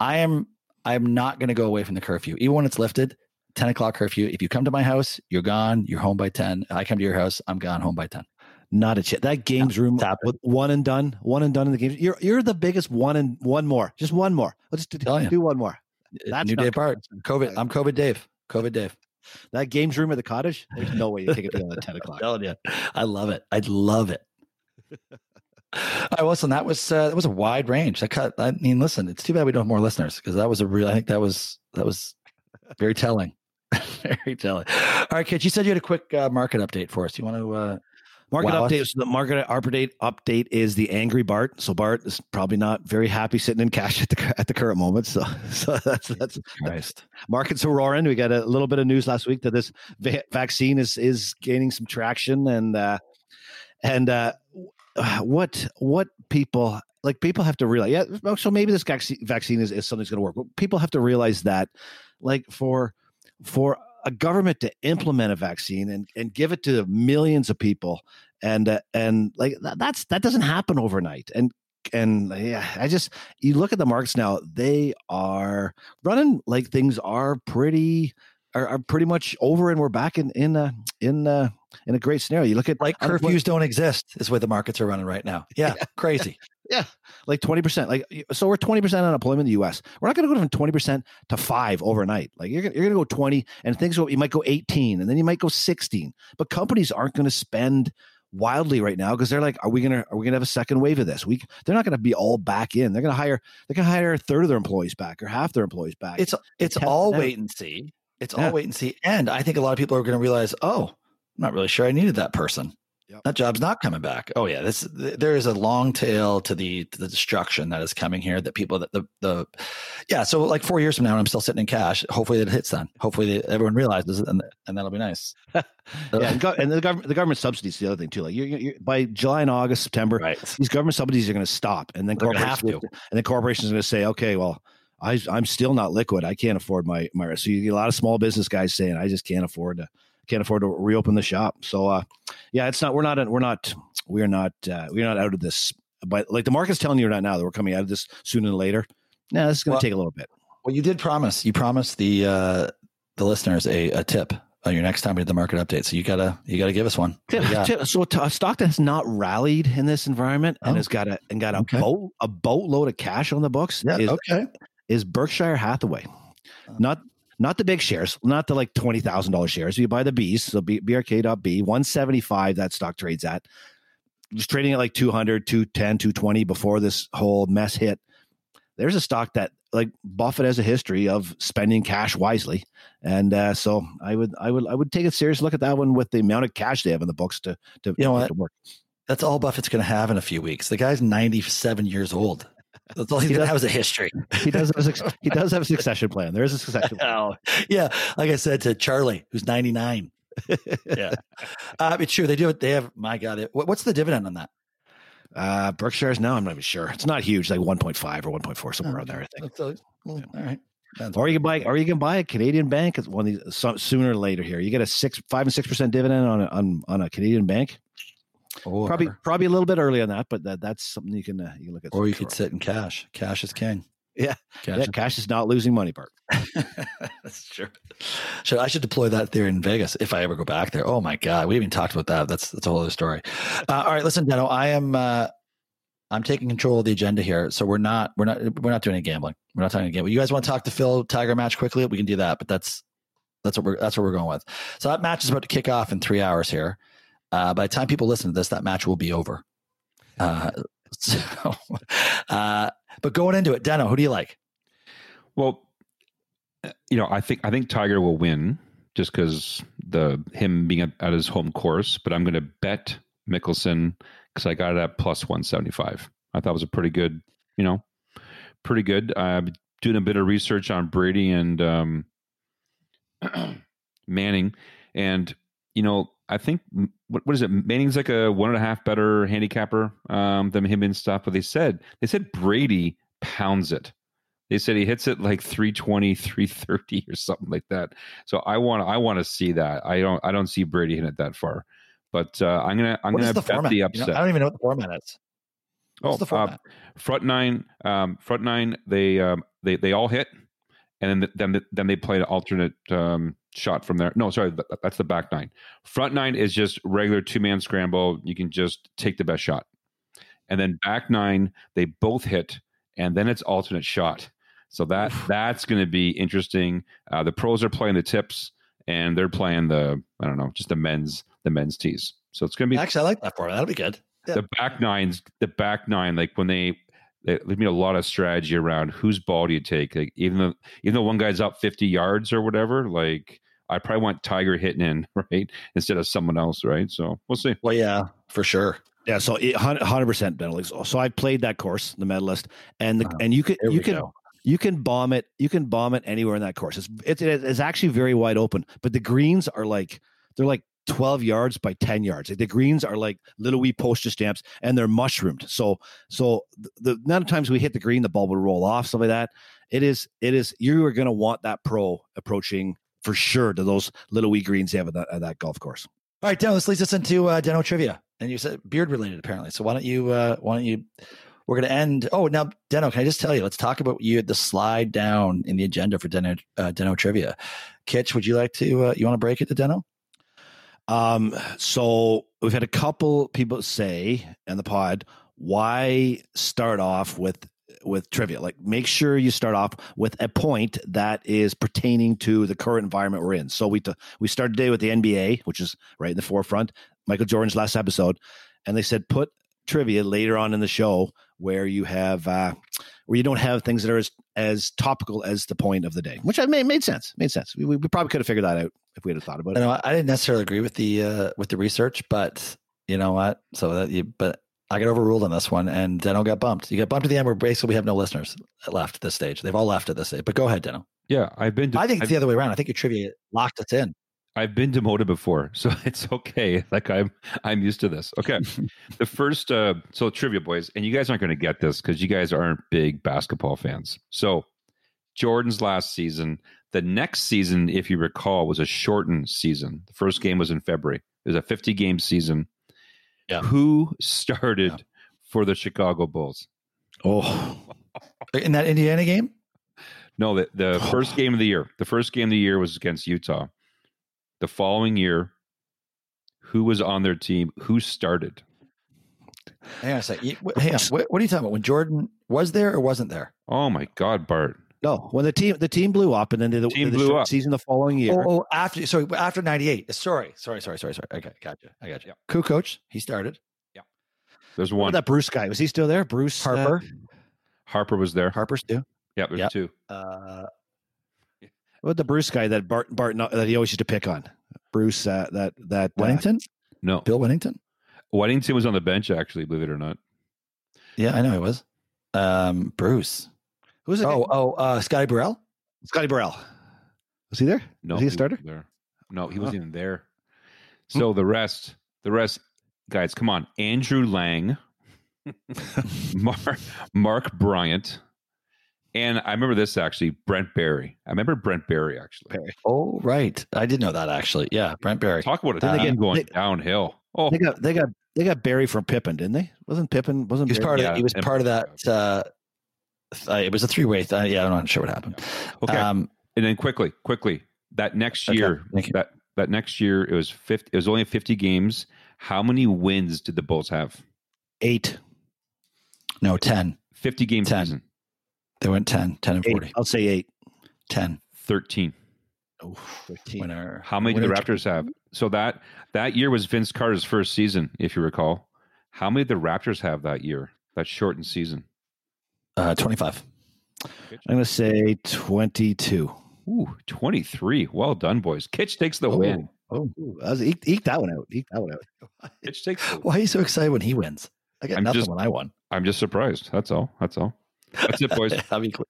I am, I am not going to go away from the curfew, even when it's lifted. 10 o'clock curfew. If you come to my house, you're gone. You're home by 10. I come to your house, I'm gone home by 10. Not a chance. That games room with one and done, one and done in the games. You're you're the biggest one and one more. Just one more. Let's do, do one more. That's new day apart. COVID. I'm COVID Dave. COVID Dave. That games room at the cottage, there's no way you take it the 10 [LAUGHS] o'clock. telling you. I love it. I'd love it. I was, and that was uh, that was a wide range. I cut. I mean, listen, it's too bad we don't have more listeners because that was a real. I think that was that was very telling, [LAUGHS] very telling. All right, kids, you said you had a quick uh, market update for us. You want to uh, Market update. So the market update update is the angry Bart. So Bart is probably not very happy sitting in cash [LAUGHS] at the at the current moment. So [LAUGHS] so that's that's Christ. markets are roaring. We got a little bit of news last week that this va- vaccine is is gaining some traction and uh, and uh, what what people like people have to realize. Yeah, so maybe this vaccine is, is something's going to work. But people have to realize that like for for a government to implement a vaccine and, and give it to millions of people. And uh, and like that's that doesn't happen overnight. And and yeah i just you look at the markets now they are running like things are pretty are, are pretty much over and we're back in in uh, in uh, in a great scenario. You look at like curfews don't exist is where the markets are running right now. Yeah, [LAUGHS] yeah. crazy yeah, like 20%. Like so we're 20% unemployment in the US. We're not going to go from 20% to 5 overnight. Like you're, you're going to go 20 and things go you might go 18 and then you might go 16. But companies aren't going to spend wildly right now because they're like, are we gonna are we gonna have a second wave of this? We they're not gonna be all back in. They're gonna hire they're gonna hire a third of their employees back or half their employees back. It's it's all it wait and see. It's Yeah. all wait and see. And I think a lot of people are going to realize, oh, I'm not really sure I needed that person. Yep. That job's not coming back. Oh yeah, this there is a long tail to the to the destruction that is coming here. That people that the the yeah. So like four years from now, I'm still sitting in cash. Hopefully it hits then. Hopefully everyone realizes it, and and that'll be nice. [LAUGHS] yeah, and, go, and the government the government subsidies is the other thing too. Like you you by July and August, September, right. these government subsidies are going to stop, and then They're corporations have to. and then corporations are going to say, okay, well, I I'm still not liquid. I can't afford my my. So you get a lot of small business guys saying, I just can't afford to can't afford to reopen the shop. So uh, yeah, it's not we're not we're not we're not uh, we're not out of this. But like the market's telling you right now that we're coming out of this sooner than later. Yeah, this is going to Well- take a little bit. Well, you did promise. You promised the uh the listeners a, a tip on your next time we did the market update. So you gotta you gotta give us one. What do? Tip- So t- a stock that's not rallied in this environment and Oh. has got a and got a Okay. boat a boatload of cash on the books Yeah. is okay. is Berkshire Hathaway. Not not the big shares, not the like twenty thousand dollars shares. You buy the Bs, so B, BRK.B, one seventy five. That stock trades at. It was trading at like 200, 210, 220 before this whole mess hit. There's a stock that like Buffett has a history of spending cash wisely, and uh, so I would I would I would take a serious look at that one with the amount of cash they have in the books to to, You know to work. That's all Buffett's going to have in a few weeks. The guy's 97 years old. That's all He going does- have is a history. He does have a, he does have a [LAUGHS] succession plan. There is a succession plan. Oh, yeah. Like I said to Charlie, who's 99. [LAUGHS] yeah. Uh, it's true. They do it. They have, my God, it, what, what's the dividend on that? Uh, Berkshire's now I'm not even sure. It's not huge, like 1.5 or 1.4 somewhere around there. I think. A- well, all right. That's- Or you can buy, or you can buy a Canadian bank. It's one of these so, sooner or later here. You get a six, five and six percent dividend on a, on on a Canadian bank. Or, Probably probably a little bit early on that, but that, that's something you can uh, you can look at. or you could sit in cash. Cash is king. Yeah. Cash Yeah, cash is not losing money, Bart. [LAUGHS] That's true. Should I should deploy that theory in Vegas if I ever go back there? Oh my god, we haven't talked about that. That's that's a whole other story. Uh, all right, listen, Deno, I am uh, I'm taking control of the agenda here, so we're not we're not we're not doing any gambling. We're not talking gambling. You guys want to talk to Phil Tiger match quickly? We can do that, but that's that's what we're that's what we're going with. So that match is about to kick off in three hours here. Uh, by the time people listen to this, that match will be over. Uh, [LAUGHS] so, uh, but going into it, Deno, who do you like? Well, uh, you know, I think I think Tiger will win just because the him being at, at his home course. But I'm going to bet Mickelson because I got it at plus 175. I thought it was a pretty good, you know, pretty good. I'm doing a bit of research on Brady and um, [CLEARS THROAT] Manning, and you know, I think what, what is it? Manning's like a one and a half better handicapper um, than him and stuff. But they said they said Brady pounds it. They said he hits it like 320, 330 or something like that. So I want I want to see that. I don't I don't see Brady hitting it that far. But uh, I'm gonna I'm What gonna the bet format? the You know, upset. I don't even know what the format is. What's Oh, the uh, format? front nine, um, front nine. They um, they they all hit, and then then then they play an alternate um, shot from there. No, sorry, that's the back nine. Front nine is just regular two man scramble. You can just take the best shot, and then back nine they both hit, and then it's alternate shot. So that that's going to be interesting. Uh, the pros are playing the tips, and they're playing the I don't know, just the men's the men's tees. So it's going to be Actually, I like that part. That'll be good. Yeah. the back nines, the back nine, like when they they leave me a lot of strategy around whose ball do you take. Like even though even though one guy's up fifty yards or whatever, like I probably want Tiger hitting in [LAUGHS] right instead of someone else, right? So we'll see. Well, yeah, for sure. Yeah, so 100% Benelux. So I played that course, the medalist, and the, Uh-huh. and you can There you can go. you can bomb it. You can bomb it anywhere in that course. It's it's it's actually very wide open, but the greens are like they're like 12 yards by 10 yards. The greens are like little wee postage stamps and they're mushroomed. So so the, the amount of times we hit the green, the ball would roll off, stuff like that. It is it is you are going to want that pro approaching for sure to those little wee greens they have at that, at that golf course. All right, Deno, this leads us into uh, Deno trivia, and you said beard related apparently. So why don't you? Uh, why don't you? We're going to end. Oh, now Deno, can I just tell you? Let's talk about you the slide down in the agenda for Deno uh, Deno trivia. Kitch, would you like to? Uh, you want to break it to Deno? Um, so we've had a couple people say in the pod, why start off with with trivia? Like make sure you start off with a point that is pertaining to the current environment we're in. So we t- we started today with the NBA, which is right in the forefront. Michael Jordan's last episode, and they said put trivia later on in the show where you have uh, where you don't have things that are as, as topical as the point of the day, which I made made sense. Made sense. We, we probably could have figured that out if we had thought about You it. know, I didn't necessarily agree with the uh, with the research, but you know what? So that you, but I got overruled on this one, and Deno got bumped. You got bumped at the end where basically we have no listeners left at this stage. They've all left at this stage. But go ahead, Deno. Yeah, I've been. I think it's I've, the other way around. I think your trivia locked us in. I've been demoted before, [LAUGHS] so it's okay. Like I'm, I'm used to this. Okay, [LAUGHS] the first, uh, so trivia boys, and you guys aren't going to get this because you guys aren't big basketball fans. So Jordan's last season, the next season, if you recall, was a shortened season. The first game was in February. It was a 50 game season. Yeah. Who started Yeah. for the Chicago Bulls? Oh, [LAUGHS] In that Indiana game, No, the, the first game of the year. The first game of the year was against Utah. The following year, who was on their team? Who started? hang on a second. Hang on. [LAUGHS] What, what are you talking about? When Jordan was there or wasn't there? Oh my God, Bart. no! When the team the team blew up, and then the, Team the blew up. season the following year. Oh, oh, after sorry, after '98. Sorry, sorry, sorry, sorry, sorry. Okay, gotcha. I gotcha. you. Yeah. Kukoc. He started. Yeah. There's one. that Bruce guy? Was he still there? Bruce uh, Harper. Harper was there. Harper's too. Yeah, there's Yep. two. Uh, what the Bruce guy that Bart Bart that he always used to pick on? Bruce uh, that that uh, No, Bill Wennington. Wennington was on the bench actually. Believe it or not. Yeah, I know he was. Um, Bruce. Who's was it? Oh, oh, uh, Scotty Burrell. Scotty Burrell. Was he there? No, was he a wasn't starter? There. No, he wasn't Oh. even there. So the rest, the rest, guys, come on. Andrew Lang, [LAUGHS] Mark, Mark Bryant, and I remember this actually. Brent Barry. I remember Brent Barry actually. Barry. Oh, right. I did know that actually. Yeah, Brent Barry. Talk about it. Didn't they going they- downhill. Oh, They got they got they got Barry from Pippen, didn't they? Wasn't Pippen? Wasn't He was Barry- part of. Yeah, he was and- part of that. Uh, th- it was a three way. Th- yeah, I'm not sure what happened. okay. Um, and then quickly, quickly, that next year, thank you. that that next year, it was 50, It was only fifty games. How many wins did the Bulls have? eight. no, ten. Fifty game 10. season. They went 10, 10 and eight. 40. I'll say eight. 10. Thirteen. Oh, 13. Winner. How many did the winner- Raptors have? So that that year was Vince Carter's first season, if you recall. How many did the Raptors have that year? That shortened season. Uh, 25. I'm going to say 22. Ooh, 23. Well done, boys. Kitch takes the win. Oh, I was, eke, eke that one out. Eke that one out. Kitch takes the [LAUGHS] Why are you so excited when he wins? I got I'm nothing just- when I won. I'm just surprised. That's all. That's all. That's it, boys. [LAUGHS] I'll be clear.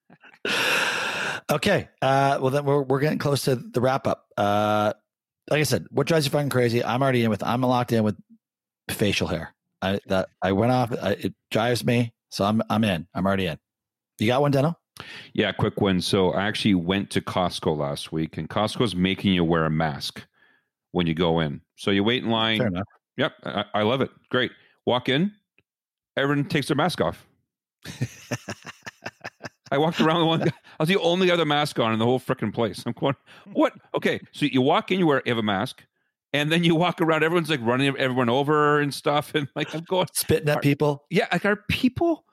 Okay. Uh, well, then we're, we're getting close to the wrap up. Uh, like I said, what drives you fucking crazy? I'm already in with, I'm locked in with facial hair. I, that I went off. I, it drives me. So I'm, I'm in. I'm already in. You got one, Deno? Yeah, quick one. So I actually went to Costco last week, and Costco's making you wear a mask when you go in. So you wait in line. Fair enough. Yep, I, I love it. Great. Walk in, everyone takes their mask off. I walked around with one guy. I was the only other mask on in the whole freaking place. I'm going, what? Okay, so you walk in, you wear you have a mask, and then you walk around. Everyone's like running everyone over and stuff, and like I'm going, Spitting at Are- people. yeah, like are people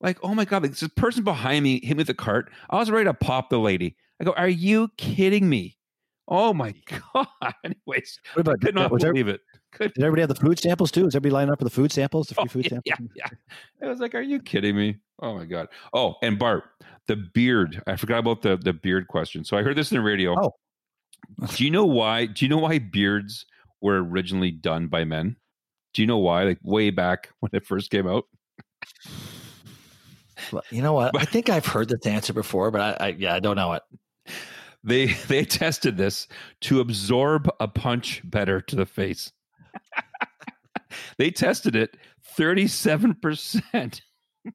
like, oh my god, like this person behind me hit me with the cart. I was ready to pop the lady. I go, are you kidding me? Oh my [LAUGHS] god. Anyways, What about could not was there- believe it. Could Did everybody have the food samples too? Is everybody lining up for the food samples? The free Oh, food yeah, samples? yeah, yeah. I was like, "Are you kidding me?" Oh my god. Oh, and Bart, the beard. I forgot about the the beard question. So I heard this in the radio. Oh. [LAUGHS] Do you know why? Do you know why beards were originally done by men? Do you know why? Like way back when it first came out. You know what? I [LAUGHS] think I've heard this answer before, but I, I yeah, I don't know it. They [LAUGHS] they tested this to absorb a punch better to the face. [LAUGHS] they tested it 37%. [LAUGHS]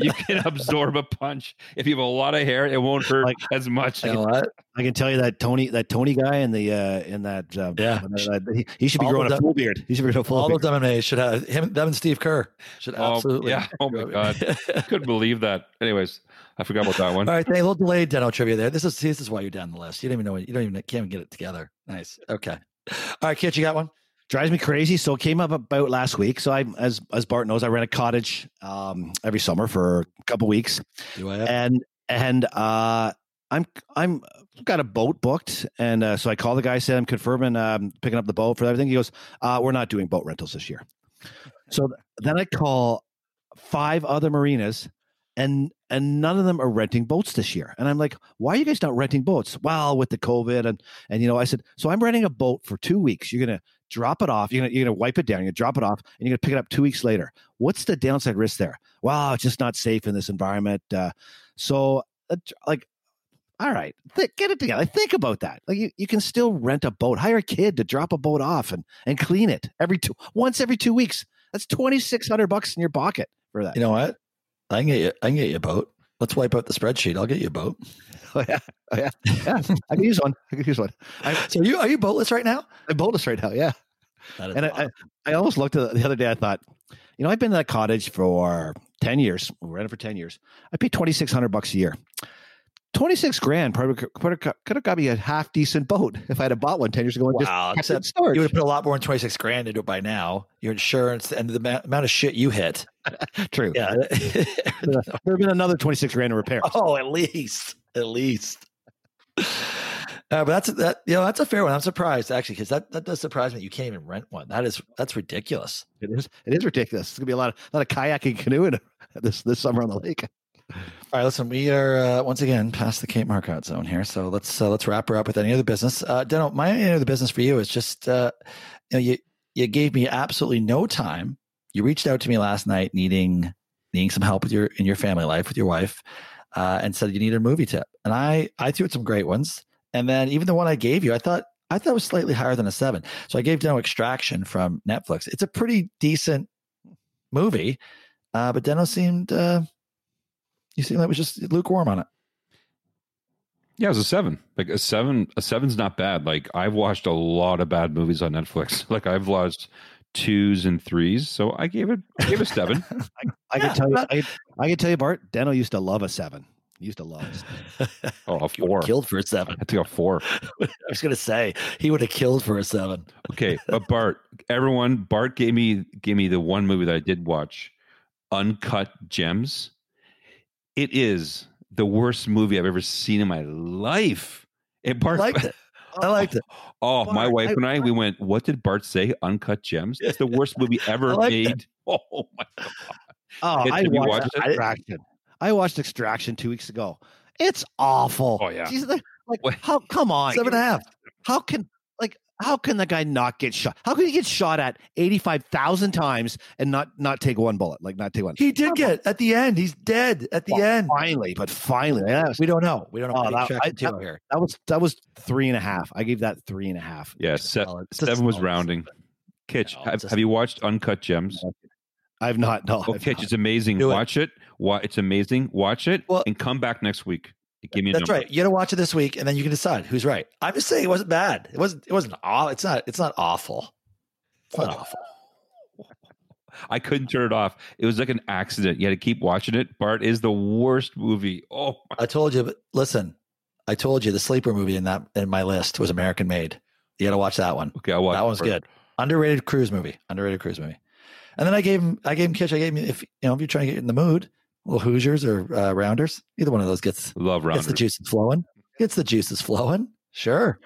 you can absorb a punch. If you have a lot of hair, it won't hurt Like- as much. You know what? I can tell you that Tony, that Tony guy in the uh, in that uh, Yeah. uh, he, he should be All growing a full beard. He should be growing a full All beard. those MMA should have him, them, and Steve Kerr should Oh, absolutely. yeah. Oh my [LAUGHS] God. Couldn't believe that. Anyways, I forgot about that one. All right, thank- a little delayed Deno trivia there. This is this is why you're down the list. You don't even know. You don't even can't even get it together. Nice. Okay. All right, Kit, you got one. drives me crazy. So it came up about last week. So I, as as Bart knows, I rent a cottage um, every summer for a couple weeks, Do I have? and and uh, I'm I'm got a boat booked, and uh, so I call the guy, said I'm confirming um, picking up the boat for everything. He goes, uh, "We're not doing boat rentals this year." So th- then I call five other marinas, and and none of them are renting boats this year. And I'm like, "Why are you guys not renting boats?" Well, with the COVID, and and you know, I said, "So I'm renting a boat for two weeks. You're gonna drop it off. You're gonna you're gonna wipe it down. You're gonna drop it off, and you're gonna pick it up two weeks later. What's the downside risk there? Well, it's just not safe in this environment. Uh, so, uh, like, all right, th- get it together. Think about that. Like, you, you can still rent a boat. Hire a kid to drop a boat off and and clean it every two once every two weeks. That's twenty six hundred bucks in your pocket for that. You know what? I can get you. I can get you a boat. Let's wipe out the spreadsheet. I'll get you a boat. [LAUGHS] oh yeah, oh yeah, [LAUGHS] yeah. I can use one. I can use one. I, So are you are you boatless right now? I'm boatless right now. Yeah. And I, I, I almost looked at it the other day. I thought, you know, I've been in that cottage for ten years. We ran it for ten years. I pay twenty six hundred bucks a year. Twenty six grand probably could, could have got me a half decent boat if I had bought one 10 years ago and Wow, just kept it except you would have put a lot more than twenty six grand into it by now. Your insurance and the ma- amount of shit you hit. [LAUGHS] True. Yeah. [LAUGHS] There have been another twenty six grand in repairs. [LAUGHS] oh, at least, at least. Uh, but that's that. You know, that's a fair one. I'm surprised actually because that, that does surprise me. You can't even rent one. That is that's ridiculous. It is. It is ridiculous. It's gonna be a lot of lot of kayaking, canoeing this this summer on the lake. All right, listen, we are uh, once again past the Kate Markout zone here, so let's uh, let's wrap her up with any other business. Uh, Deno, my any other business for you is just uh, you know you you gave me absolutely no time. You reached out to me last night needing needing some help with your in your family life with your wife, uh, and said you needed a movie tip, and I I threw out some great ones, and then even the one I gave you, I thought I thought it was slightly higher than a seven, so I gave Deno Extraction from Netflix. It's a pretty decent movie, uh, but Deno seemed. You seem like it was just lukewarm on it. Yeah, it was a seven. Like a seven, a seven's not bad. Like I've watched a lot of bad movies on Netflix. [LAUGHS] Like I've watched twos and threes, so I gave it, I gave a seven. [LAUGHS] I Yeah, can tell you. I, I can tell you, Bart. Deno used to love a seven. He used to love. A seven. [LAUGHS] oh, a four. killed for a seven. I think a four. I was going to say he would have killed for a seven. Okay, but Bart, everyone, Bart gave me gave me the one movie that I did watch, Uncut Gems. It is the worst movie I've ever seen in my life. And I Bart liked it. I liked it. [LAUGHS] Oh, oh, my Bart, wife I- and I, we went, what did Bart say? Uncut Gems? It's the worst movie [LAUGHS] ever liked it. made. [LAUGHS] Oh my god. Oh, I watched, watched? Extraction. I watched Extraction two weeks ago. It's awful. Oh, yeah. Jeez, like What? how? Come on, Seven and a half. How can how can the guy not get shot? How can he get shot at eighty five thousand times and not not take one bullet? Like not take one. He did get at the end. He's dead at the Well, end. Finally, but finally, yeah, We don't know. We don't know. Oh, what that- extraction I- two here. that was that was three and a half. I gave that three and a half. Yeah, It's a se- solid- seven was rounding. Kitch, No, have, have you watched Uncut Gems? I've not. No, Oh, I've Kitch, not. it's amazing. Do. Watch it. Wa- It's amazing. Watch it Well- and come back next week. Give me That's right. You got to watch it this week, and then you can decide who's right. I'm just saying it wasn't bad. It wasn't. It wasn't. Aw, it's not. It's not awful. It's not awful. I couldn't turn it off. It was like an accident. You had to keep watching it. Bart is the worst movie. Oh, my- I told you. But listen, I told you the sleeper movie in that in my list was American Made. You got to watch that one. okay. I watched that one's good. Underrated cruise movie. Underrated cruise movie. And then I gave him. I gave him Kitch. I gave him if you know if you're trying to get in the mood, little Hoosiers or uh, Rounders. Either one of those gets Love gets Rounders. the juices flowing. Gets the juices flowing. Sure.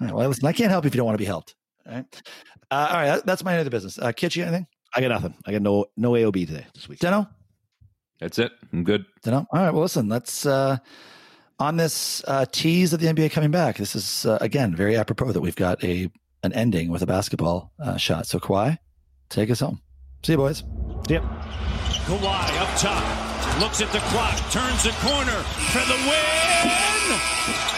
All right, well, listen, I can't help you if you don't want to be helped. All right. Uh, all right. That, that's my end of the business. Uh, Kitch, you got anything? I got nothing. I got no no AOB today this week. Deno? That's it. I'm good. Deno? All right. Well, listen, let's, uh, on this uh, tease of the NBA coming back, this is, uh, again, very apropos that we've got a an ending with a basketball uh, shot. So, Kawhi, take us home. See you, boys. Yep. Kawhi up top, looks at the clock, turns the corner for the win.